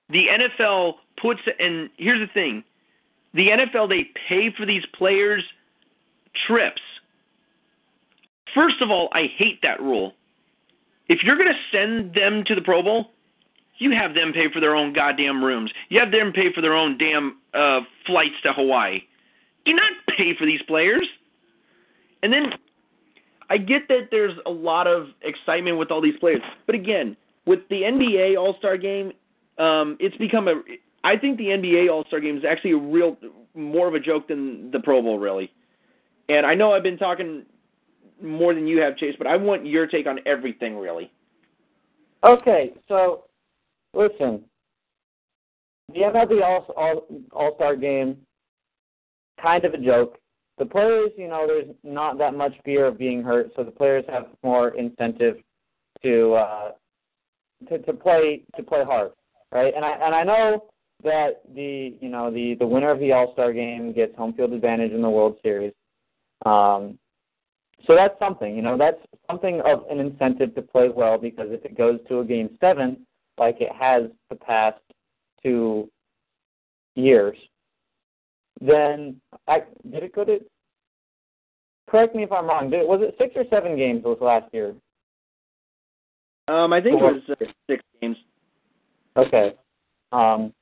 the NFL puts and here's the thing: the NFL they pay for these players trips. First of all, I hate that rule. If you're going to send them to the Pro Bowl, you have them pay for their own goddamn rooms. You have them pay for their own damn uh, flights to Hawaii. Do not pay for these players. And then I get that there's a lot of excitement with all these players, but again, with the NBA All Star Game, um, it's become a. I think the NBA All Star Game is actually a real more of a joke than the Pro Bowl, really. And I know I've been talking more than you have, Chase, but I want your take on everything, really. Okay, so listen, the MLB All All All Star Game, kind of a joke. The players, you know, there's not that much fear of being hurt, so the players have more incentive to uh, to to play to play hard, right? And I and I know that the you know the the winner of the All Star Game gets home field advantage in the World Series. Um, so that's something, you know, that's something of an incentive to play well because if it goes to a game seven, like it has the past two years, then I did it go to correct me if I'm wrong. Did, was it six or seven games was last year? Um, I think it was uh, six games. Okay. Um,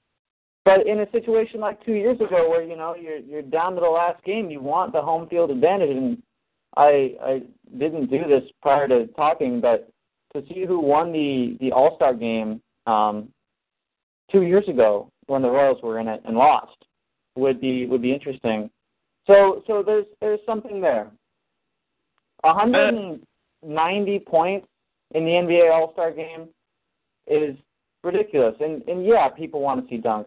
but in a situation like two years ago, where you know you're you're down to the last game, you want the home field advantage, and I I didn't do this prior to talking, but to see who won the the All Star game um, two years ago when the Royals were in it and lost would be would be interesting. So so there's there's something there. 190 points in the NBA All Star game is ridiculous, and and yeah, people want to see dunks.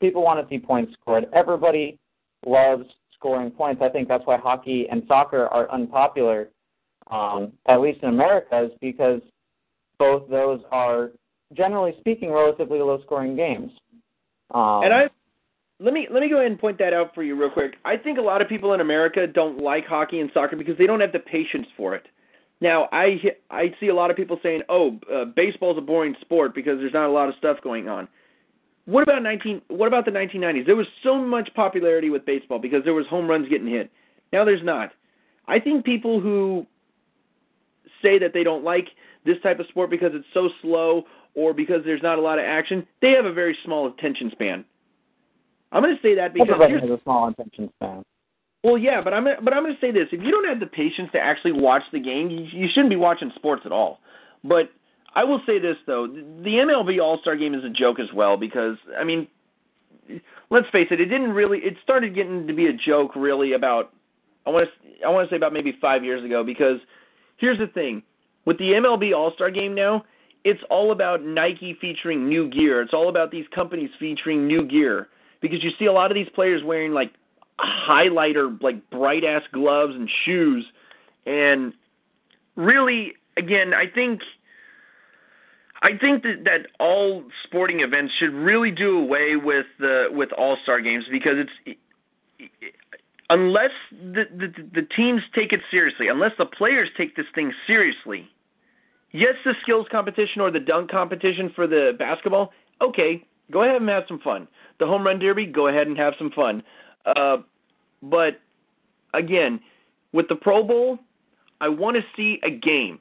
People want to see points scored. Everybody loves scoring points. I think that's why hockey and soccer are unpopular, um, at least in America, is because both those are, generally speaking, relatively low-scoring games. Um, and I let me let me go ahead and point that out for you real quick. I think a lot of people in America don't like hockey and soccer because they don't have the patience for it. Now, I I see a lot of people saying, "Oh, uh, baseball's a boring sport because there's not a lot of stuff going on." What about 19 what about the 1990s? There was so much popularity with baseball because there was home runs getting hit. Now there's not. I think people who say that they don't like this type of sport because it's so slow or because there's not a lot of action, they have a very small attention span. I'm going to say that because everybody has a small attention span. Well, yeah, but I'm but I'm going to say this: if you don't have the patience to actually watch the game, you, you shouldn't be watching sports at all. But I will say this though, the MLB All Star Game is a joke as well because I mean, let's face it, it didn't really. It started getting to be a joke really about I want to I want to say about maybe five years ago because here's the thing with the MLB All Star Game now, it's all about Nike featuring new gear. It's all about these companies featuring new gear because you see a lot of these players wearing like highlighter like bright ass gloves and shoes and really again I think I think that that all sporting events should really do away with the with All Star games because it's unless the, the the teams take it seriously, unless the players take this thing seriously. Yes, the skills competition or the dunk competition for the basketball. Okay, go ahead and have some fun. The home run derby, go ahead and have some fun. Uh, but again, with the Pro Bowl, I want to see a game.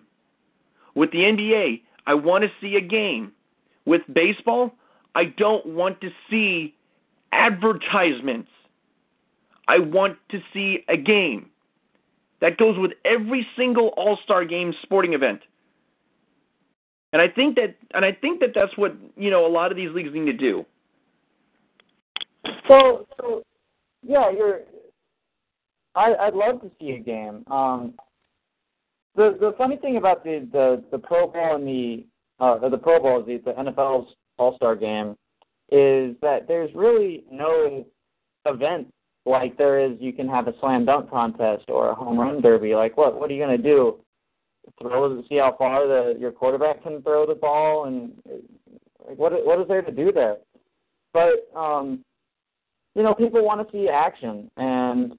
With the NBA, I want to see a game. With baseball, I don't want to see advertisements. I want to see a game. That goes with every single All-Star game sporting event. And I think that and I think that that's what, you know, a lot of these leagues need to do. So, so yeah, you're I I'd love to see a game. Um the the funny thing about the the, the Pro Bowl and the uh, the Pro Bowl, the, the NFL's All Star Game, is that there's really no event like there is. You can have a slam dunk contest or a home run derby. Like what? What are you going to do? Throw see how far the your quarterback can throw the ball, and like what what is there to do there? But um, you know, people want to see action, and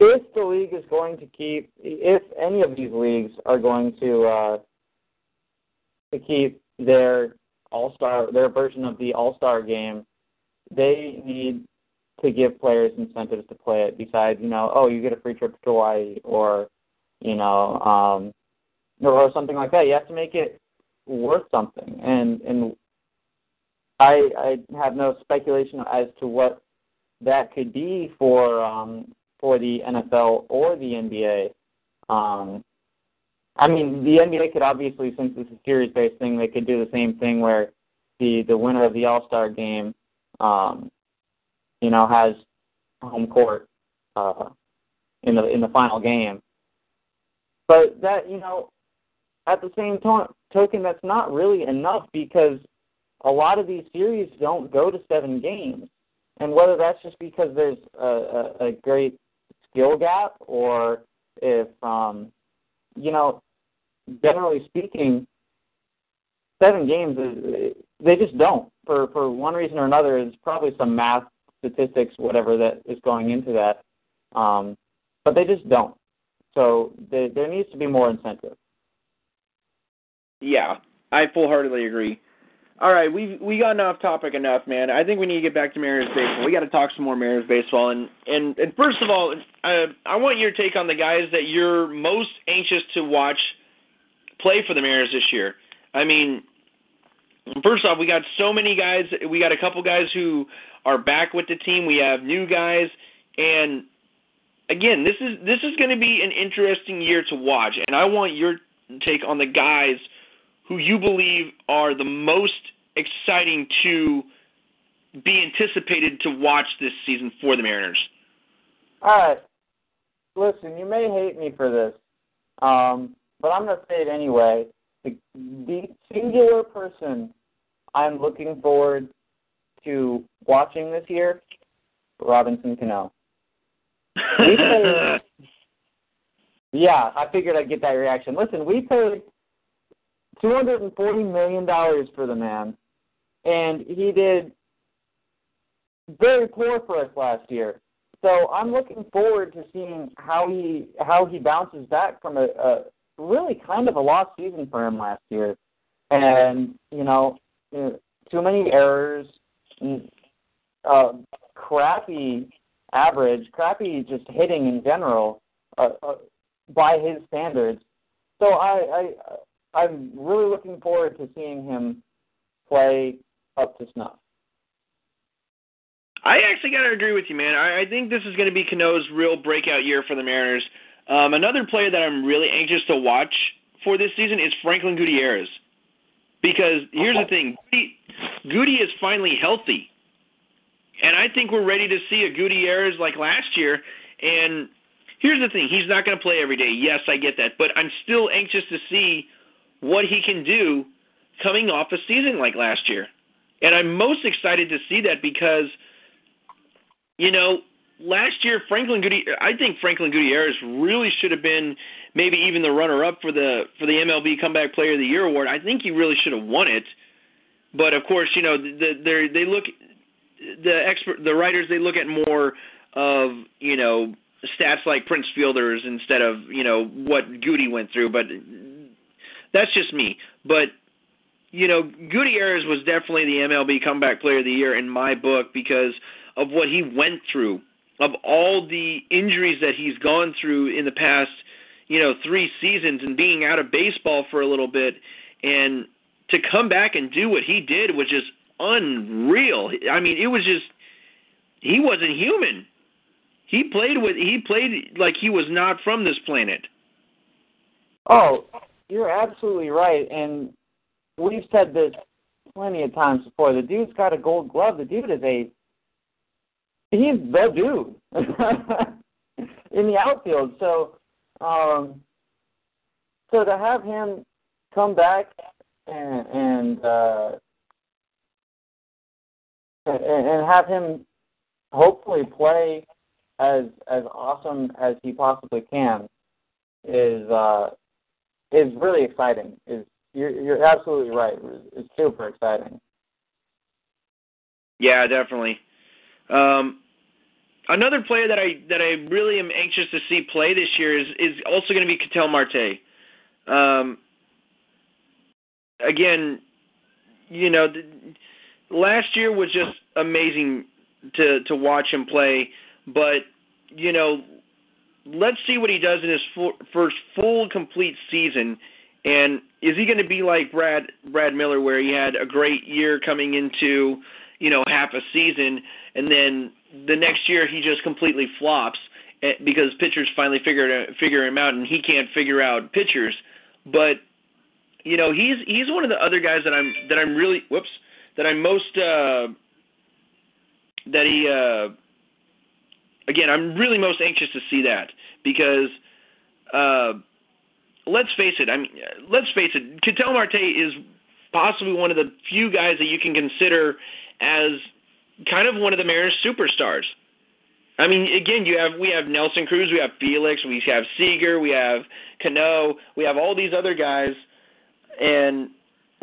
if the league is going to keep, if any of these leagues are going to uh, to keep their All Star, their version of the All Star game, they need to give players incentives to play it. Besides, you know, oh, you get a free trip to Hawaii, or you know, um, or something like that. You have to make it worth something, and and I I have no speculation as to what that could be for um, for the NFL or the NBA. Um, I mean, the NBA could obviously, since it's a series-based thing, they could do the same thing where the the winner of the All Star game, um, you know, has home court uh, in the in the final game. But that you know, at the same to- token, that's not really enough because a lot of these series don't go to seven games, and whether that's just because there's a, a, a great skill gap or if um, you know, generally speaking, seven games is they just don't for for one reason or another. Is probably some math statistics, whatever that is going into that, um, but they just don't. So there there needs to be more incentive. Yeah, I full heartedly agree. All right, we we gotten off topic enough, man. I think we need to get back to Mariners baseball. We got to talk some more Mariners baseball, and and and first of all, uh, I want your take on the guys that you're most anxious to watch play for the Mariners this year. I mean, first off, we got so many guys. We got a couple guys who are back with the team. We have new guys, and again, this is this is going to be an interesting year to watch. And I want your take on the guys who you believe are the most exciting to be anticipated to watch this season for the Mariners. All right, listen, you may hate me for this, um, but I'm going to say it anyway. The, the singular person I'm looking forward to watching this year, Robinson Cano. Paid, yeah, I figured I'd get that reaction. Listen, we paid two hundred and forty million dollars for the man, and he did very poor for us last year. So I'm looking forward to seeing how he how he bounces back from a, a really kind of a lost season for him last year, and you know, too many errors, uh, crappy average, crappy just hitting in general uh, uh, by his standards. So I, I I'm really looking forward to seeing him play up to snuff. I actually got to agree with you, man. I, I think this is going to be Cano's real breakout year for the Mariners. Um, another player that I'm really anxious to watch for this season is Franklin Gutierrez. Because here's the thing, Goody, Goody is finally healthy, and I think we're ready to see a Gutierrez like last year. And here's the thing, he's not going to play every day. Yes, I get that, but I'm still anxious to see what he can do coming off a season like last year. And I'm most excited to see that because, you know, last year Franklin Gutierrez, I think Franklin Gutierrez really should have been maybe even the runner-up for the for the MLB Comeback Player of the Year award. I think he really should have won it. But of course, you know, the, they they look the expert the writers they look at more of you know stats like Prince Fielders instead of you know what Goody went through. But that's just me. But you know, Gutierrez was definitely the MLB Comeback Player of the Year in my book because of what he went through, of all the injuries that he's gone through in the past, you know, three seasons and being out of baseball for a little bit, and to come back and do what he did was just unreal. I mean, it was just he wasn't human. He played with he played like he was not from this planet. Oh, you're absolutely right, and we've said this plenty of times before. The dude's got a gold glove. The dude is a he's the dude in the outfield. So um so to have him come back and and uh and, and have him hopefully play as as awesome as he possibly can is uh is really exciting. Is you're you're absolutely right. It's super exciting. Yeah, definitely. Um, another player that I that I really am anxious to see play this year is is also going to be Ketel Marte. Um, again, you know, last year was just amazing to to watch him play, but you know, let's see what he does in his full, first full complete season And is he going to be like Brad Brad Miller, where he had a great year coming into, you know, half a season, and then the next year he just completely flops eh, because pitchers finally figure figure him out, and he can't figure out pitchers. But you know, he's he's one of the other guys that I'm that I'm really whoops that I'm most uh, that he uh, again I'm really most anxious to see that because uh, let's face it I mean let's face it Ketel Marte is possibly one of the few guys that you can consider as kind of one of the Mariners superstars. I mean, again, you have we have Nelson Cruz, we have Felix, we have Seager, we have Cano, we have all these other guys, and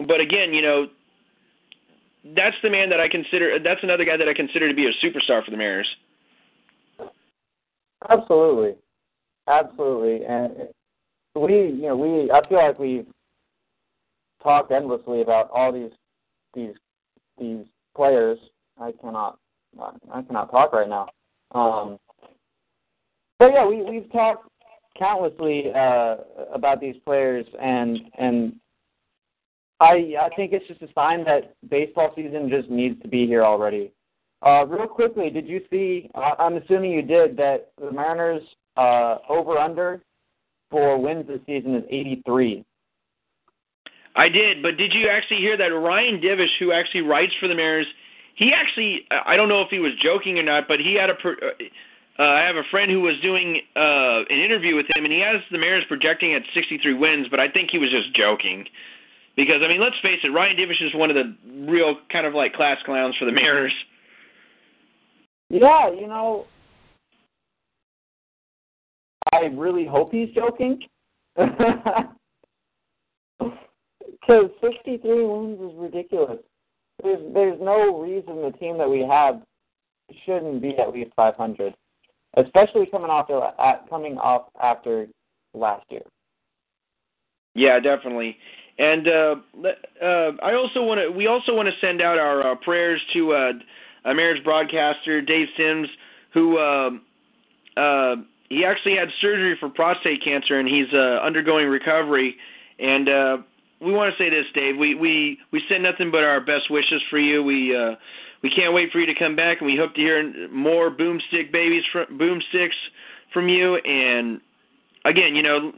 but again, you know, that's the man that I consider. That's another guy that I consider to be a superstar for the Mariners. Absolutely, absolutely, and we, you know, we. I feel like we've talked endlessly about all these these these players. I cannot I cannot talk right now. Um, but yeah, we we've talked countlessly uh, about these players, and and I I think it's just a sign that baseball season just needs to be here already. Uh, real quickly, did you see? Uh, I'm assuming you did that the Mariners uh, over under for wins this season is 83. I did, but did you actually hear that Ryan Divish, who actually writes for the Mariners, he actually I don't know if he was joking or not, but he had a. Uh, I have a friend who was doing uh, an interview with him, and he has the Mariners projecting at 63 wins, but I think he was just joking. Because I mean, let's face it, Ryan Divish is one of the real kind of like class clowns for the Mariners. Yeah, you know, I really hope he's joking. Because 63 wins is ridiculous. There's there's no reason the team that we have shouldn't be at least 500, especially coming off at, coming off after last year. Yeah, definitely. And uh, uh, I also want to. We also want to send out our uh, prayers to uh, a marriage broadcaster, Dave Sims, who uh, uh, he actually had surgery for prostate cancer, and he's uh, undergoing recovery. And uh, we want to say this, Dave. We we we send nothing but our best wishes for you. We uh, we can't wait for you to come back, and we hope to hear more boomstick babies from boomsticks from you. And again, you know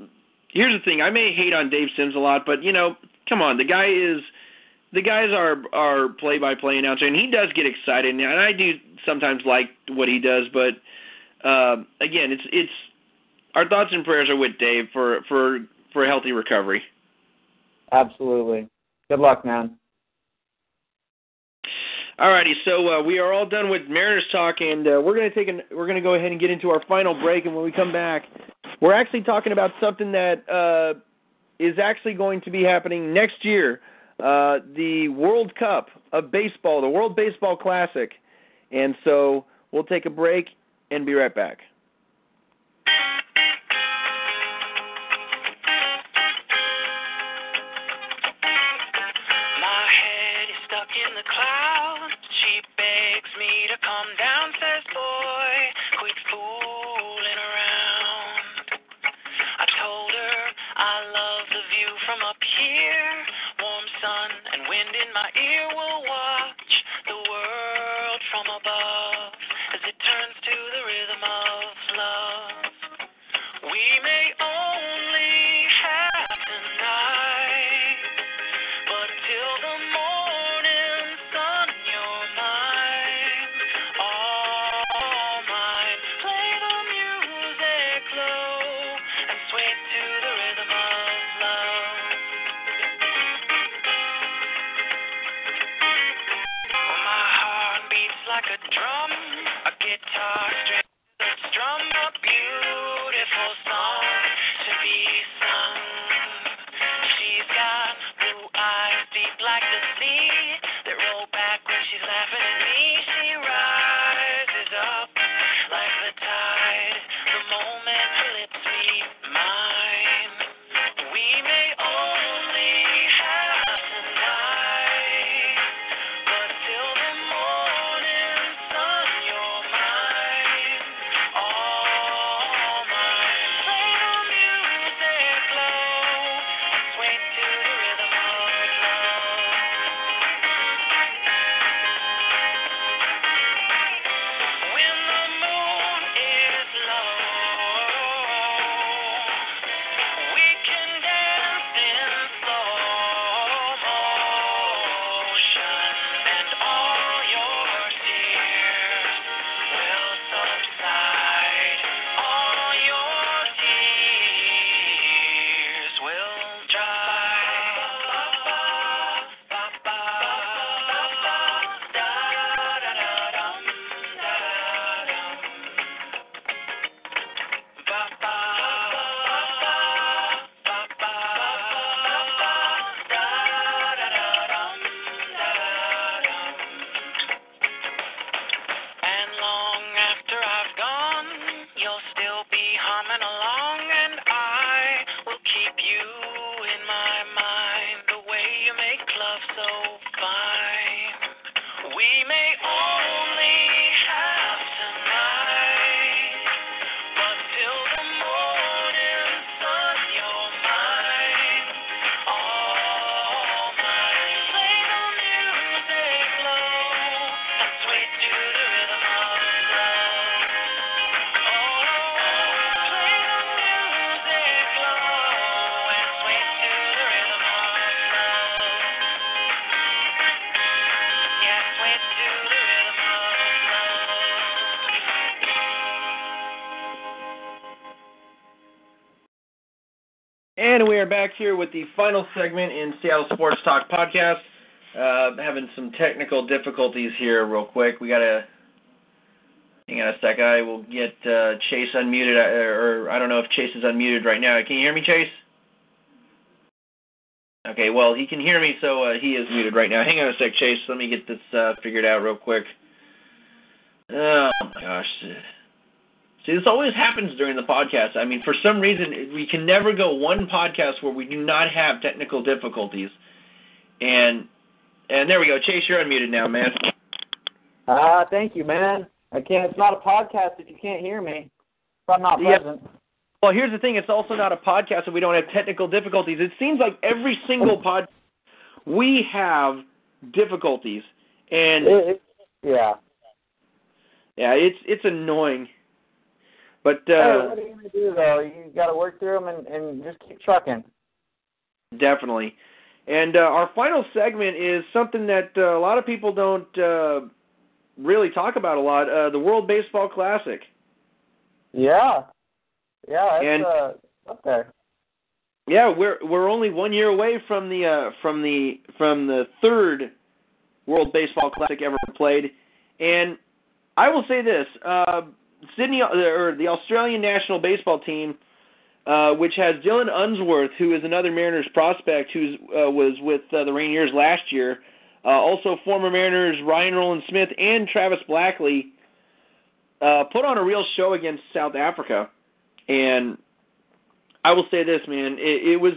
here's the thing. I may hate on Dave Sims a lot, but you know, come on, the guy is the guys are are play by play announcer, and he does get excited, and I do sometimes like what he does. But uh, again, it's it's our thoughts and prayers are with Dave for for for a healthy recovery. Absolutely. Good luck, man. Alrighty, so uh, we are all done with Mariners talk, and uh, we're to take an, we're to go ahead and get into our final break. And when we come back, we're actually talking about something that uh, is actually going to be happening next year, uh, the World Cup of baseball, the World Baseball Classic. And so we'll take a break and be right back. Back here with the final segment in Seattle Sports Talk podcast. Uh, having some technical difficulties here, real quick. We gotta hang on a sec. I will get uh, Chase unmuted, uh, or I don't know if Chase is unmuted right now. Can you hear me, Chase? Okay, well he can hear me, so uh, he is muted right now. Hang on a sec, Chase. Let me get this uh, figured out real quick. Oh my gosh. See, this always happens during the podcast. I mean, for some reason, we can never go one podcast where we do not have technical difficulties. And and there we go. Chase, you're unmuted now, man. Ah, thank you, man. I can't. It's not a podcast if you can't hear me. If I'm not present. Well, here's the thing. It's also not a podcast if we don't have technical difficulties. It seems like every single pod we have difficulties, and It, it, yeah. yeah, it's it's annoying. But hey, uh, what are you gonna do though? You got to work through them and, and just keep trucking. Definitely. And uh, our final segment is something that uh, a lot of people don't uh, really talk about a lot. Uh, the World Baseball Classic. Yeah. Yeah, And- uh, up there. Yeah, we're we're only one year away from the uh, from the from the third World Baseball Classic ever played, and I will say this: uh, Sydney or the Australian national baseball team, uh, which has Dylan Unsworth, who is another Mariners prospect who uh, was with uh, the Rainiers last year, uh, also former Mariners Ryan Rowland-Smith and Travis Blackley, uh, put on a real show against South Africa, and I will say this, man. It, it was.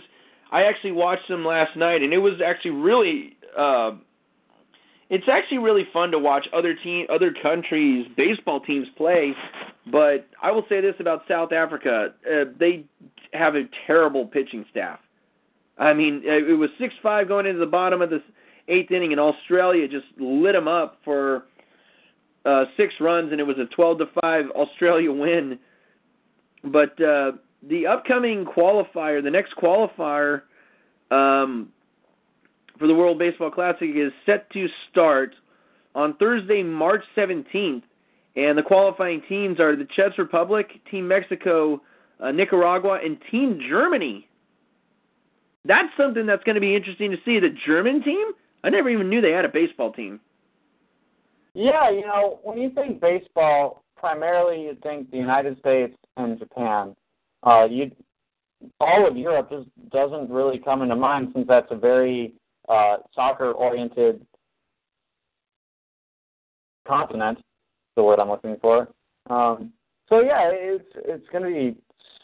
I actually watched them last night, and it was actually really. Uh, it's actually really fun to watch other team, other countries' baseball teams play. But I will say this about South Africa: uh, they have a terrible pitching staff. I mean, uh, it was six-five going into the bottom of the eighth inning, and Australia just lit them up for uh, six runs, and it was a twelve to five Australia win. But uh, the upcoming qualifier, the next qualifier um, for the World Baseball Classic is set to start on Thursday, March 17th. And the qualifying teams are the Czech Republic, Team Mexico, uh, Nicaragua, and Team Germany. That's something that's going to be interesting to see. The German team? I never even knew they had a baseball team. Yeah, you know, when you think baseball, primarily you think the United States and Japan. Uh, you all of Europe just doesn't really come into mind since that's a very uh, soccer-oriented continent. The word I'm looking for. Um, so yeah, it's it's going to be.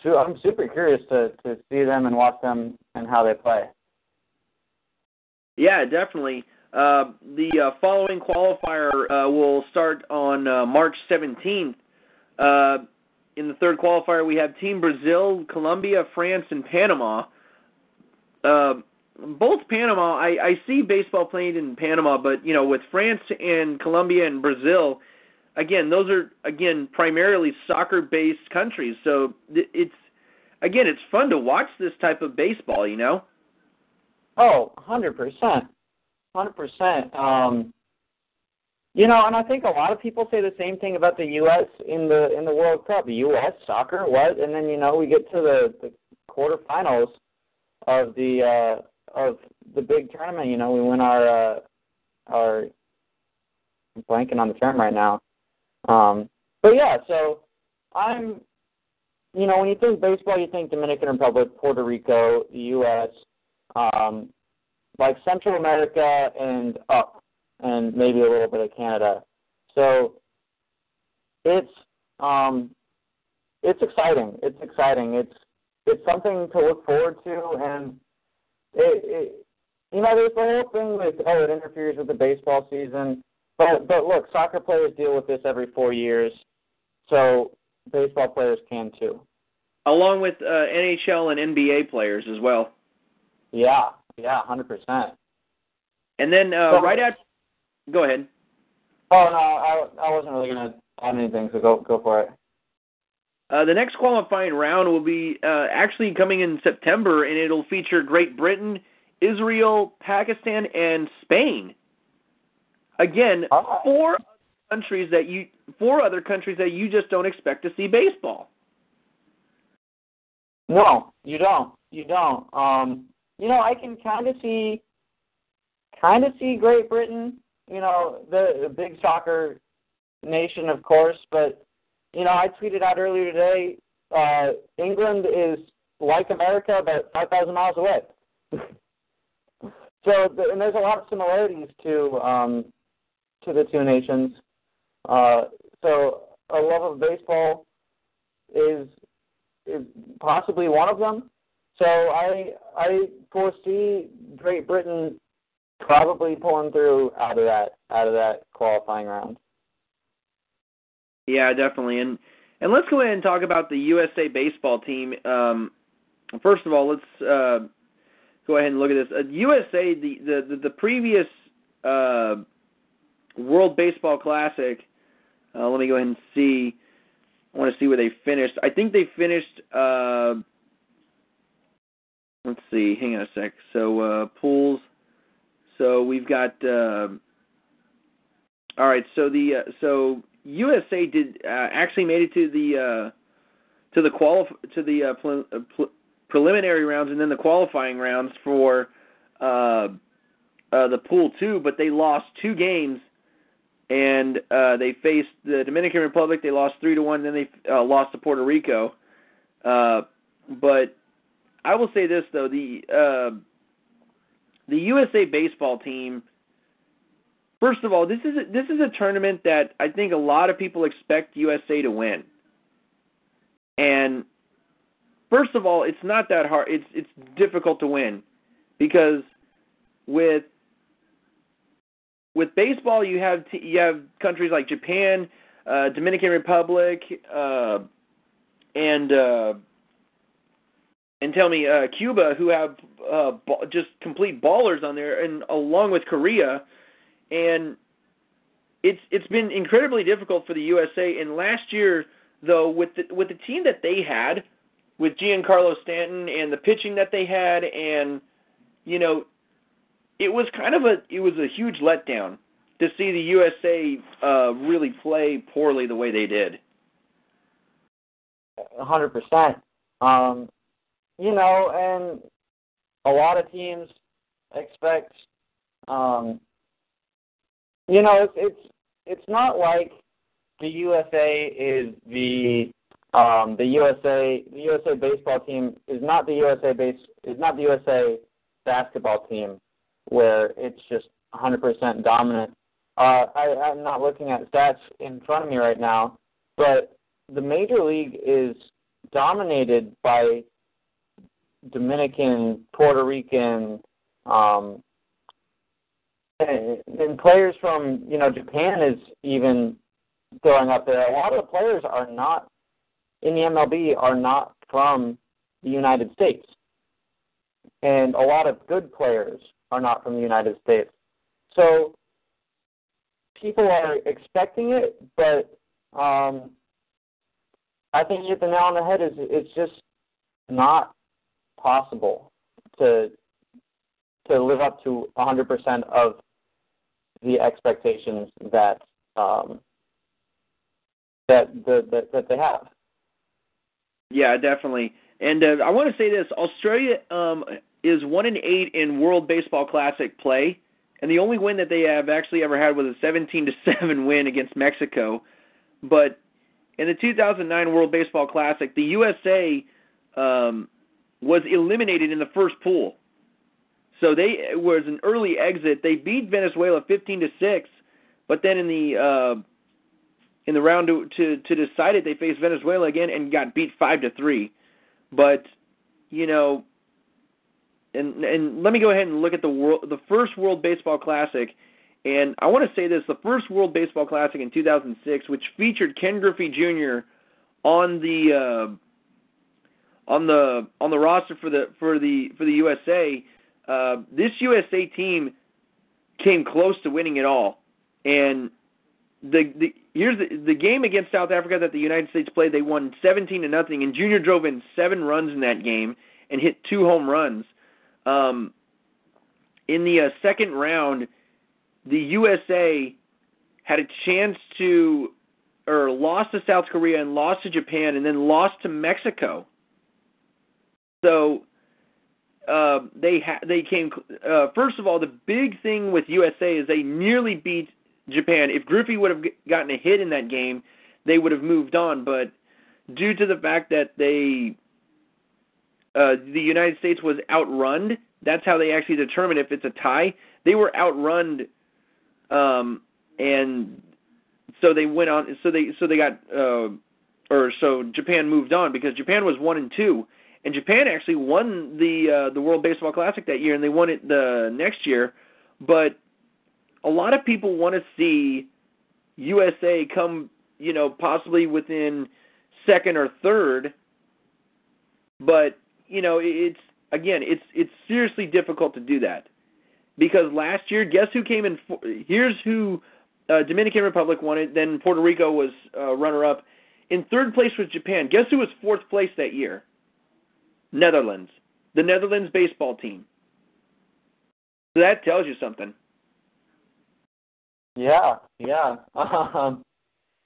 Su- I'm super curious to to see them and watch them and how they play. Yeah, definitely. Uh, the uh, following qualifier uh, will start on uh, March 17th. Uh, in the third qualifier, we have Team Brazil, Colombia, France, and Panama. Both Panama, I, I see baseball played in Panama, but you know, with France and Colombia and Brazil, again, those are again primarily soccer-based countries. So it's again, it's fun to watch this type of baseball. You know. Oh, hundred percent, hundred percent. Um, you know, and I think a lot of people say the same thing about the U.S. in the in the World Cup. The U.S. soccer, what? And then you know we get to the the quarterfinals of the uh, of the big tournament. You know, we win our uh, our I'm blanking on the term right now. Um, but yeah, so I'm, you know, when you think baseball, you think Dominican Republic, Puerto Rico, the U.S um, like Central America and up, and maybe a little bit of Canada. So it's um, it's exciting. It's exciting. It's it's something to look forward to, and it, it you know, there's the whole thing with oh, it interferes with the baseball season. But but look, soccer players deal with this every four years, so baseball players can too. Along with uh, NHL and NBA players as well. Yeah, yeah, hundred percent. And then uh, So- right after, go ahead. Oh no, I I wasn't really gonna add anything, so go go for it. Uh, the next qualifying round will be uh, actually coming in September, and it'll feature Great Britain, Israel, Pakistan, and Spain. Again, Alright. four countries that you four other countries that you just don't expect to see baseball. No, you don't. You don't. Um, you know, I can kind of see, kind of see Great Britain. You know, the, the big soccer nation, of course. But you know, I tweeted out earlier today. Uh, England is like America, but five thousand miles away. so, and there's a lot of similarities to um, to the two nations. Uh, so, a love of baseball is is possibly one of them. So I I foresee Great Britain probably pulling through out of that out of that qualifying round. Yeah, definitely. And and let's go ahead and talk about the USA baseball team. Um, first of all, let's uh, go ahead and look at this. Uh, USA, the the the, the previous uh, World Baseball Classic. Uh, let me go ahead and see. I want to see where they finished. I think they finished. Uh, let's see. Hang on a sec. So uh, pools. So we've got. Uh, all right. So the uh, so USA did uh, actually made it to the uh, to the qualif- to the uh, pre- uh, pre- preliminary rounds and then the qualifying rounds for uh, uh, the pool two, but they lost two games and uh, they faced the Dominican Republic. They lost three to one. Then they uh, lost to Puerto Rico. Uh, but I will say this though the uh, the USA baseball team. First of all, this is a, this is a tournament that I think a lot of people expect USA to win. And first of all, it's not that hard. It's it's difficult to win because with with baseball, you have t- you have countries like Japan, uh, Dominican Republic, uh, and uh, and tell me uh, Cuba, who have uh, ba- just complete ballers on there, and along with Korea, and it's it's been incredibly difficult for the USA. And last year, though, with the, with the team that they had, with Giancarlo Stanton and the pitching that they had, and you know, it was kind of a it was a huge letdown to see the USA uh, really play poorly the way they did. Hundred percent. Um, you know, and a lot of teams expect. Um, you know, it's it's it's not like the USA is the um, the USA the USA baseball team is not the USA base is not the USA basketball team where it's just 100% dominant. Uh, I, I'm not looking at stats in front of me right now, but the major league is dominated by Dominican, Puerto Rican, um, and, players from you know Japan is even throwing up there. A lot of the players are not in the MLB are not from the United States, and a lot of good players are not from the United States. So people are expecting it, but um, I think you hit the nail on the head. Is it's just not possible to to live up to 100% of the expectations that um, that, the, that that they have. Yeah, definitely. And uh, I want to say this: Australia um, is one and eight in World Baseball Classic play, and the only win that they have actually ever had was a 17 to seven win against Mexico. But in the 2009 World Baseball Classic, the USA um, was eliminated in the first pool. So they was an early exit. They beat Venezuela 15 to six, but then in the uh, in the round to, to to decide it, they faced Venezuela again and got beat five to three. But you know, and and let me go ahead and look at the world the first World Baseball Classic, and I want to say this: the first World Baseball Classic in 2006, which featured Ken Griffey Jr. on the uh, on the on the roster for the for the for the USA. Uh, this USA team came close to winning it all, and the the here's the the game against South Africa that the United States played. They won 17 to nothing, and Junior drove in seven runs in that game and hit two home runs. Um, in the uh, second round, the USA had a chance to, or lost to South Korea and lost to Japan, and then lost to Mexico. So uh, they ha- they came. Uh, first of all, the big thing with USA is they nearly beat Japan. If Griffey would have gotten a hit in that game, they would have moved on. But due to the fact that they uh, the United States was outrun. That's how they actually determine if it's a tie. They were outrun, um, and so they went on. So they so they got, uh, or so Japan moved on because Japan was one and two, and Japan actually won the uh, the World Baseball Classic that year, and they won it the next year. But a lot of people want to see USA come, you know, possibly within second or third, but you know, it's again, it's it's seriously difficult to do that because last year, guess who came in? For, here's who uh, Dominican Republic won it. Then Puerto Rico was uh, runner up. In third place was Japan. Guess who was fourth place that year? Netherlands, the Netherlands baseball team. So that tells you something. Yeah, yeah. Um,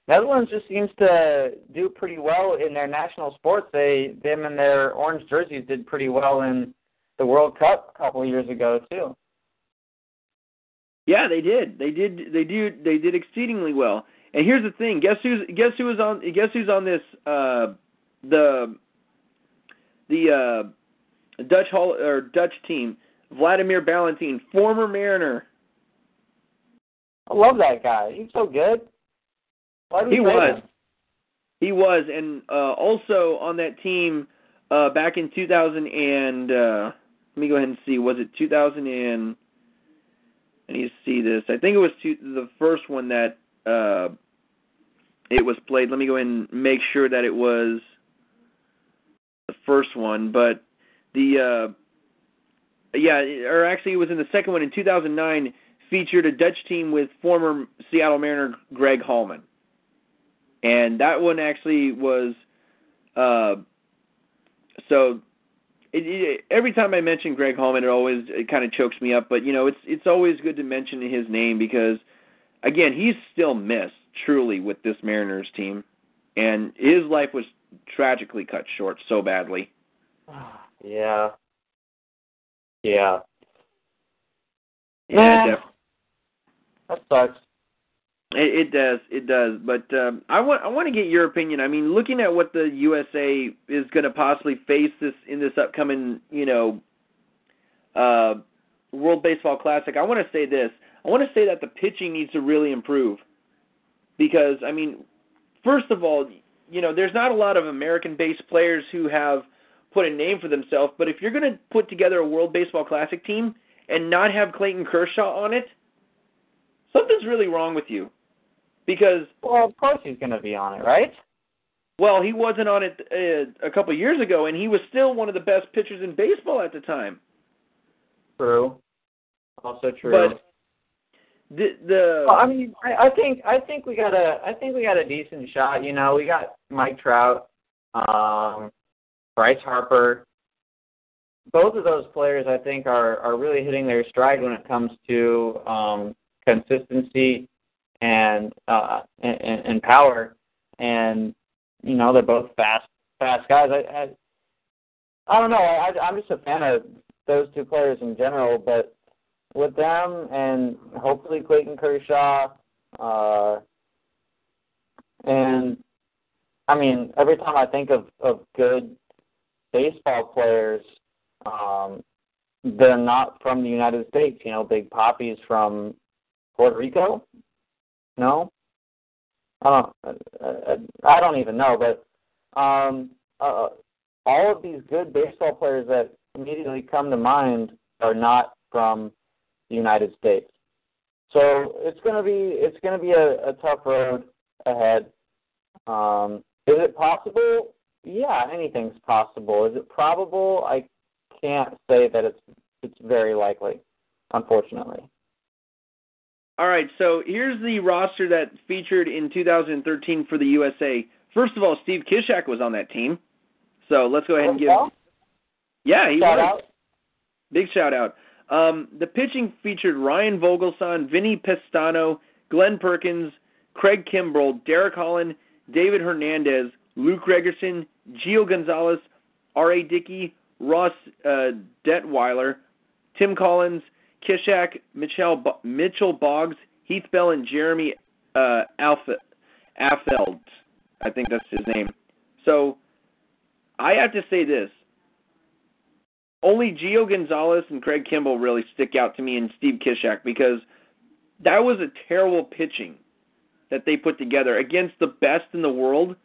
Netherlands just seems to do pretty well in their national sports. They them and their orange jerseys did pretty well in the World Cup a couple of years ago too. Yeah, they did. They did. They do. They did exceedingly well. And here's the thing. Guess who's guess who was on guess who's on this uh the the uh Dutch Hall or Dutch team. Vladimir Balentien, former Mariner. I love that guy. He's so good. He was. Him? He was, and uh, also on that team uh, back in 2000 and uh, let me go ahead and see. Was it 2000 and? I need to see this. I think it was two, the first one that uh, it was played. Let me go ahead and make sure that it was first one, but the uh, yeah, or actually it was in the second one in 2009. Featured a Dutch team with former Seattle Mariner Greg Halman and that one actually was uh so it, it, every time I mention Greg Halman, it always it kind of chokes me up. But you know, it's it's always good to mention his name because, again, he's still missed truly with this Mariners team, and his life was tragically cut short so badly. Yeah. Yeah. Yeah. Def- that sucks. It, it does, it does. But um, I want I want to get your opinion. I mean, looking at what the USA is going to possibly face this in this upcoming, you know, uh, World Baseball Classic, I want to say this. I want to say that the pitching needs to really improve because I mean, first of all, you know, there's not a lot of American-based players who have put a name for themselves. But if you're going to put together a World Baseball Classic team and not have Clayton Kershaw on it, something's really wrong with you because well, of course he's going to be on it, right? Well, he wasn't on it uh, a couple of years ago, and he was still one of the best pitchers in baseball at the time. True. Also true. But the the well, I mean, I, I think I think we got a I think we got a decent shot. You know, we got Mike Trout, um, Bryce Harper. Both of those players, I think, are are really hitting their stride when it comes to um, consistency and uh and, and power and you know they're both fast fast guys i i, I don't know i i'm just a fan of those two players in general but with them and hopefully clayton kershaw uh and i mean every time i think of of good baseball players um they're not from the united states you know big Papi's from puerto rico no, I don't. I don't even know. But um, uh, all of these good baseball players that immediately come to mind are not from the United States. So it's gonna be it's gonna be a, a tough road ahead. Um, is it possible? Yeah, anything's possible. Is it probable? I can't say that it's it's very likely, unfortunately. All right, so here's the roster that featured in 2013 for the USA. First of all, Steve Cishek was on that team. So let's go ahead and give. Yeah, he Shout was. out. Big shout out. Um, the pitching featured Ryan Vogelsong, Vinnie Pestano, Glenn Perkins, Craig Kimbrel, Derek Holland, David Hernandez, Luke Gregerson, Gio Gonzalez, R.A. Dickey, Ross uh, Detwiler, Tim Collins, Cishek, Mitchell, Mitchell Boggs, Heath Bell, and Jeremy uh, Affeldt. I think that's his name. So I have to say this. Only Gio Gonzalez and Craig Kimbrel really stick out to me and Steve Cishek because that was a terrible pitching that they put together against the best in the world.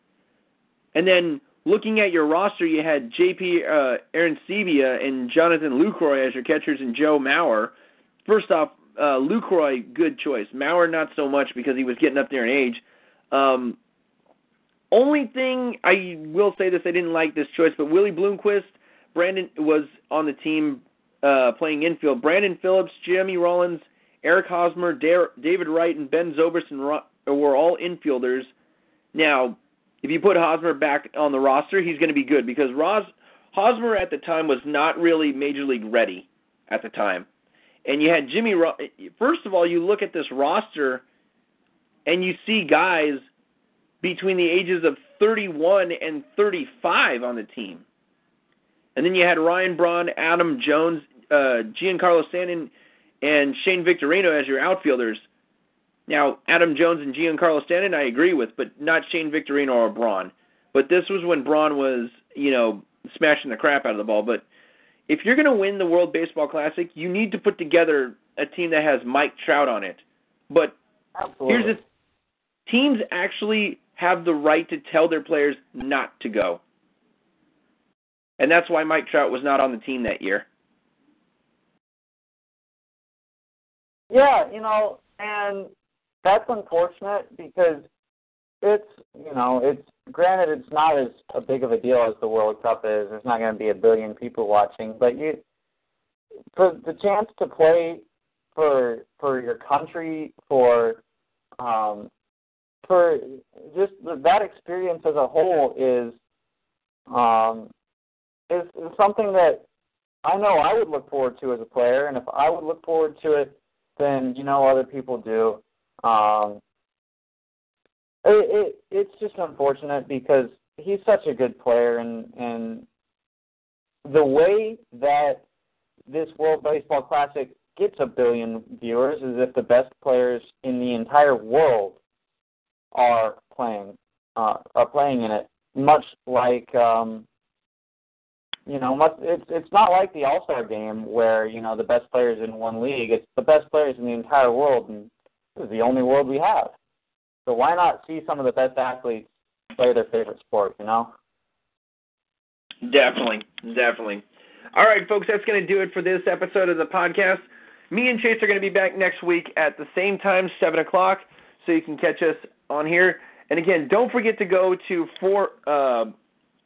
And then looking at your roster, you had JP uh, Arencibia and Jonathan Lucroy as your catchers and Joe Mauer. First off, uh, Lucroy, good choice. Mauer, not so much because he was getting up there in age. Um, only thing I will say this, I didn't like this choice, but Willie Bloomquist, Brandon was on the team uh, playing infield. Brandon Phillips, Jimmy Rollins, Eric Hosmer, Dar- David Wright, and Ben Zobrist Ro- were all infielders. Now, if you put Hosmer back on the roster, he's going to be good because Ros- Hosmer at the time was not really major league ready at the time. And you had Jimmy. Ro- First of all, you look at this roster, and you see guys between the ages of 31 and 35 on the team. And then you had Ryan Braun, Adam Jones, uh, Giancarlo Stanton, and Shane Victorino as your outfielders. Now, Adam Jones and Giancarlo Stanton, I agree with, but not Shane Victorino or Braun. But this was when Braun was, you know, smashing the crap out of the ball. But if you're going to win the World Baseball Classic, you need to put together a team that has Mike Trout on it. But Absolutely. here's the teams actually have the right to tell their players not to go. And that's why Mike Trout was not on the team that year. Yeah, you know, and that's unfortunate because it's you know it's granted it's not as a big of a deal as the World Cup is. There's not going to be a billion people watching, but you for the chance to play for for your country for um for just that experience as a whole is um is, something that I know I would look forward to as a player, and if I would look forward to it, then you know other people do. Um, it, it it's just unfortunate because he's such a good player, and and the way that this World Baseball Classic gets a billion viewers is if the best players in the entire world are playing uh, are playing in it, much like um, you know, much, it's it's not like the All Star game where you know the best players in one league. It's the best players in the entire world, and this is the only world we have. So why not see some of the best athletes play their favorite sport? You know. Definitely, definitely. All right, folks, that's going to do it for this episode of the podcast. Me and Chase are going to be back next week at the same time, 7 o'clock, so you can catch us on here. And again, don't forget to go to for uh,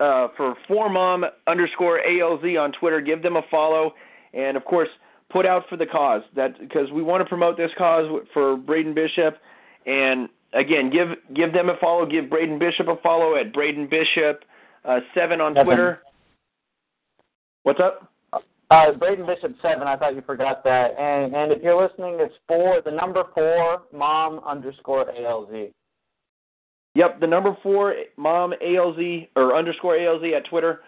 uh, for four mom underscore ALZ on Twitter. Give them a follow, and of course, put out for the cause. That because we want to promote this cause for Braden Bishop. And again, give give them a follow. Give Braden Bishop a follow at Braden Bishop uh, seven on Seven. Twitter. What's up? Uh, Braden Bishop seven. I thought you forgot that. And and if you're listening, it's four. The number four mom underscore ALZ. Yep, the number four mom ALZ or underscore ALZ at Twitter.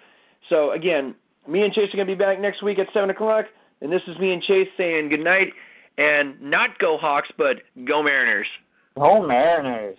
So again, me and Chase are gonna be back next week at seven o'clock, and this is me and Chase saying good night and not go Hawks, but go Mariners. Go Mariners.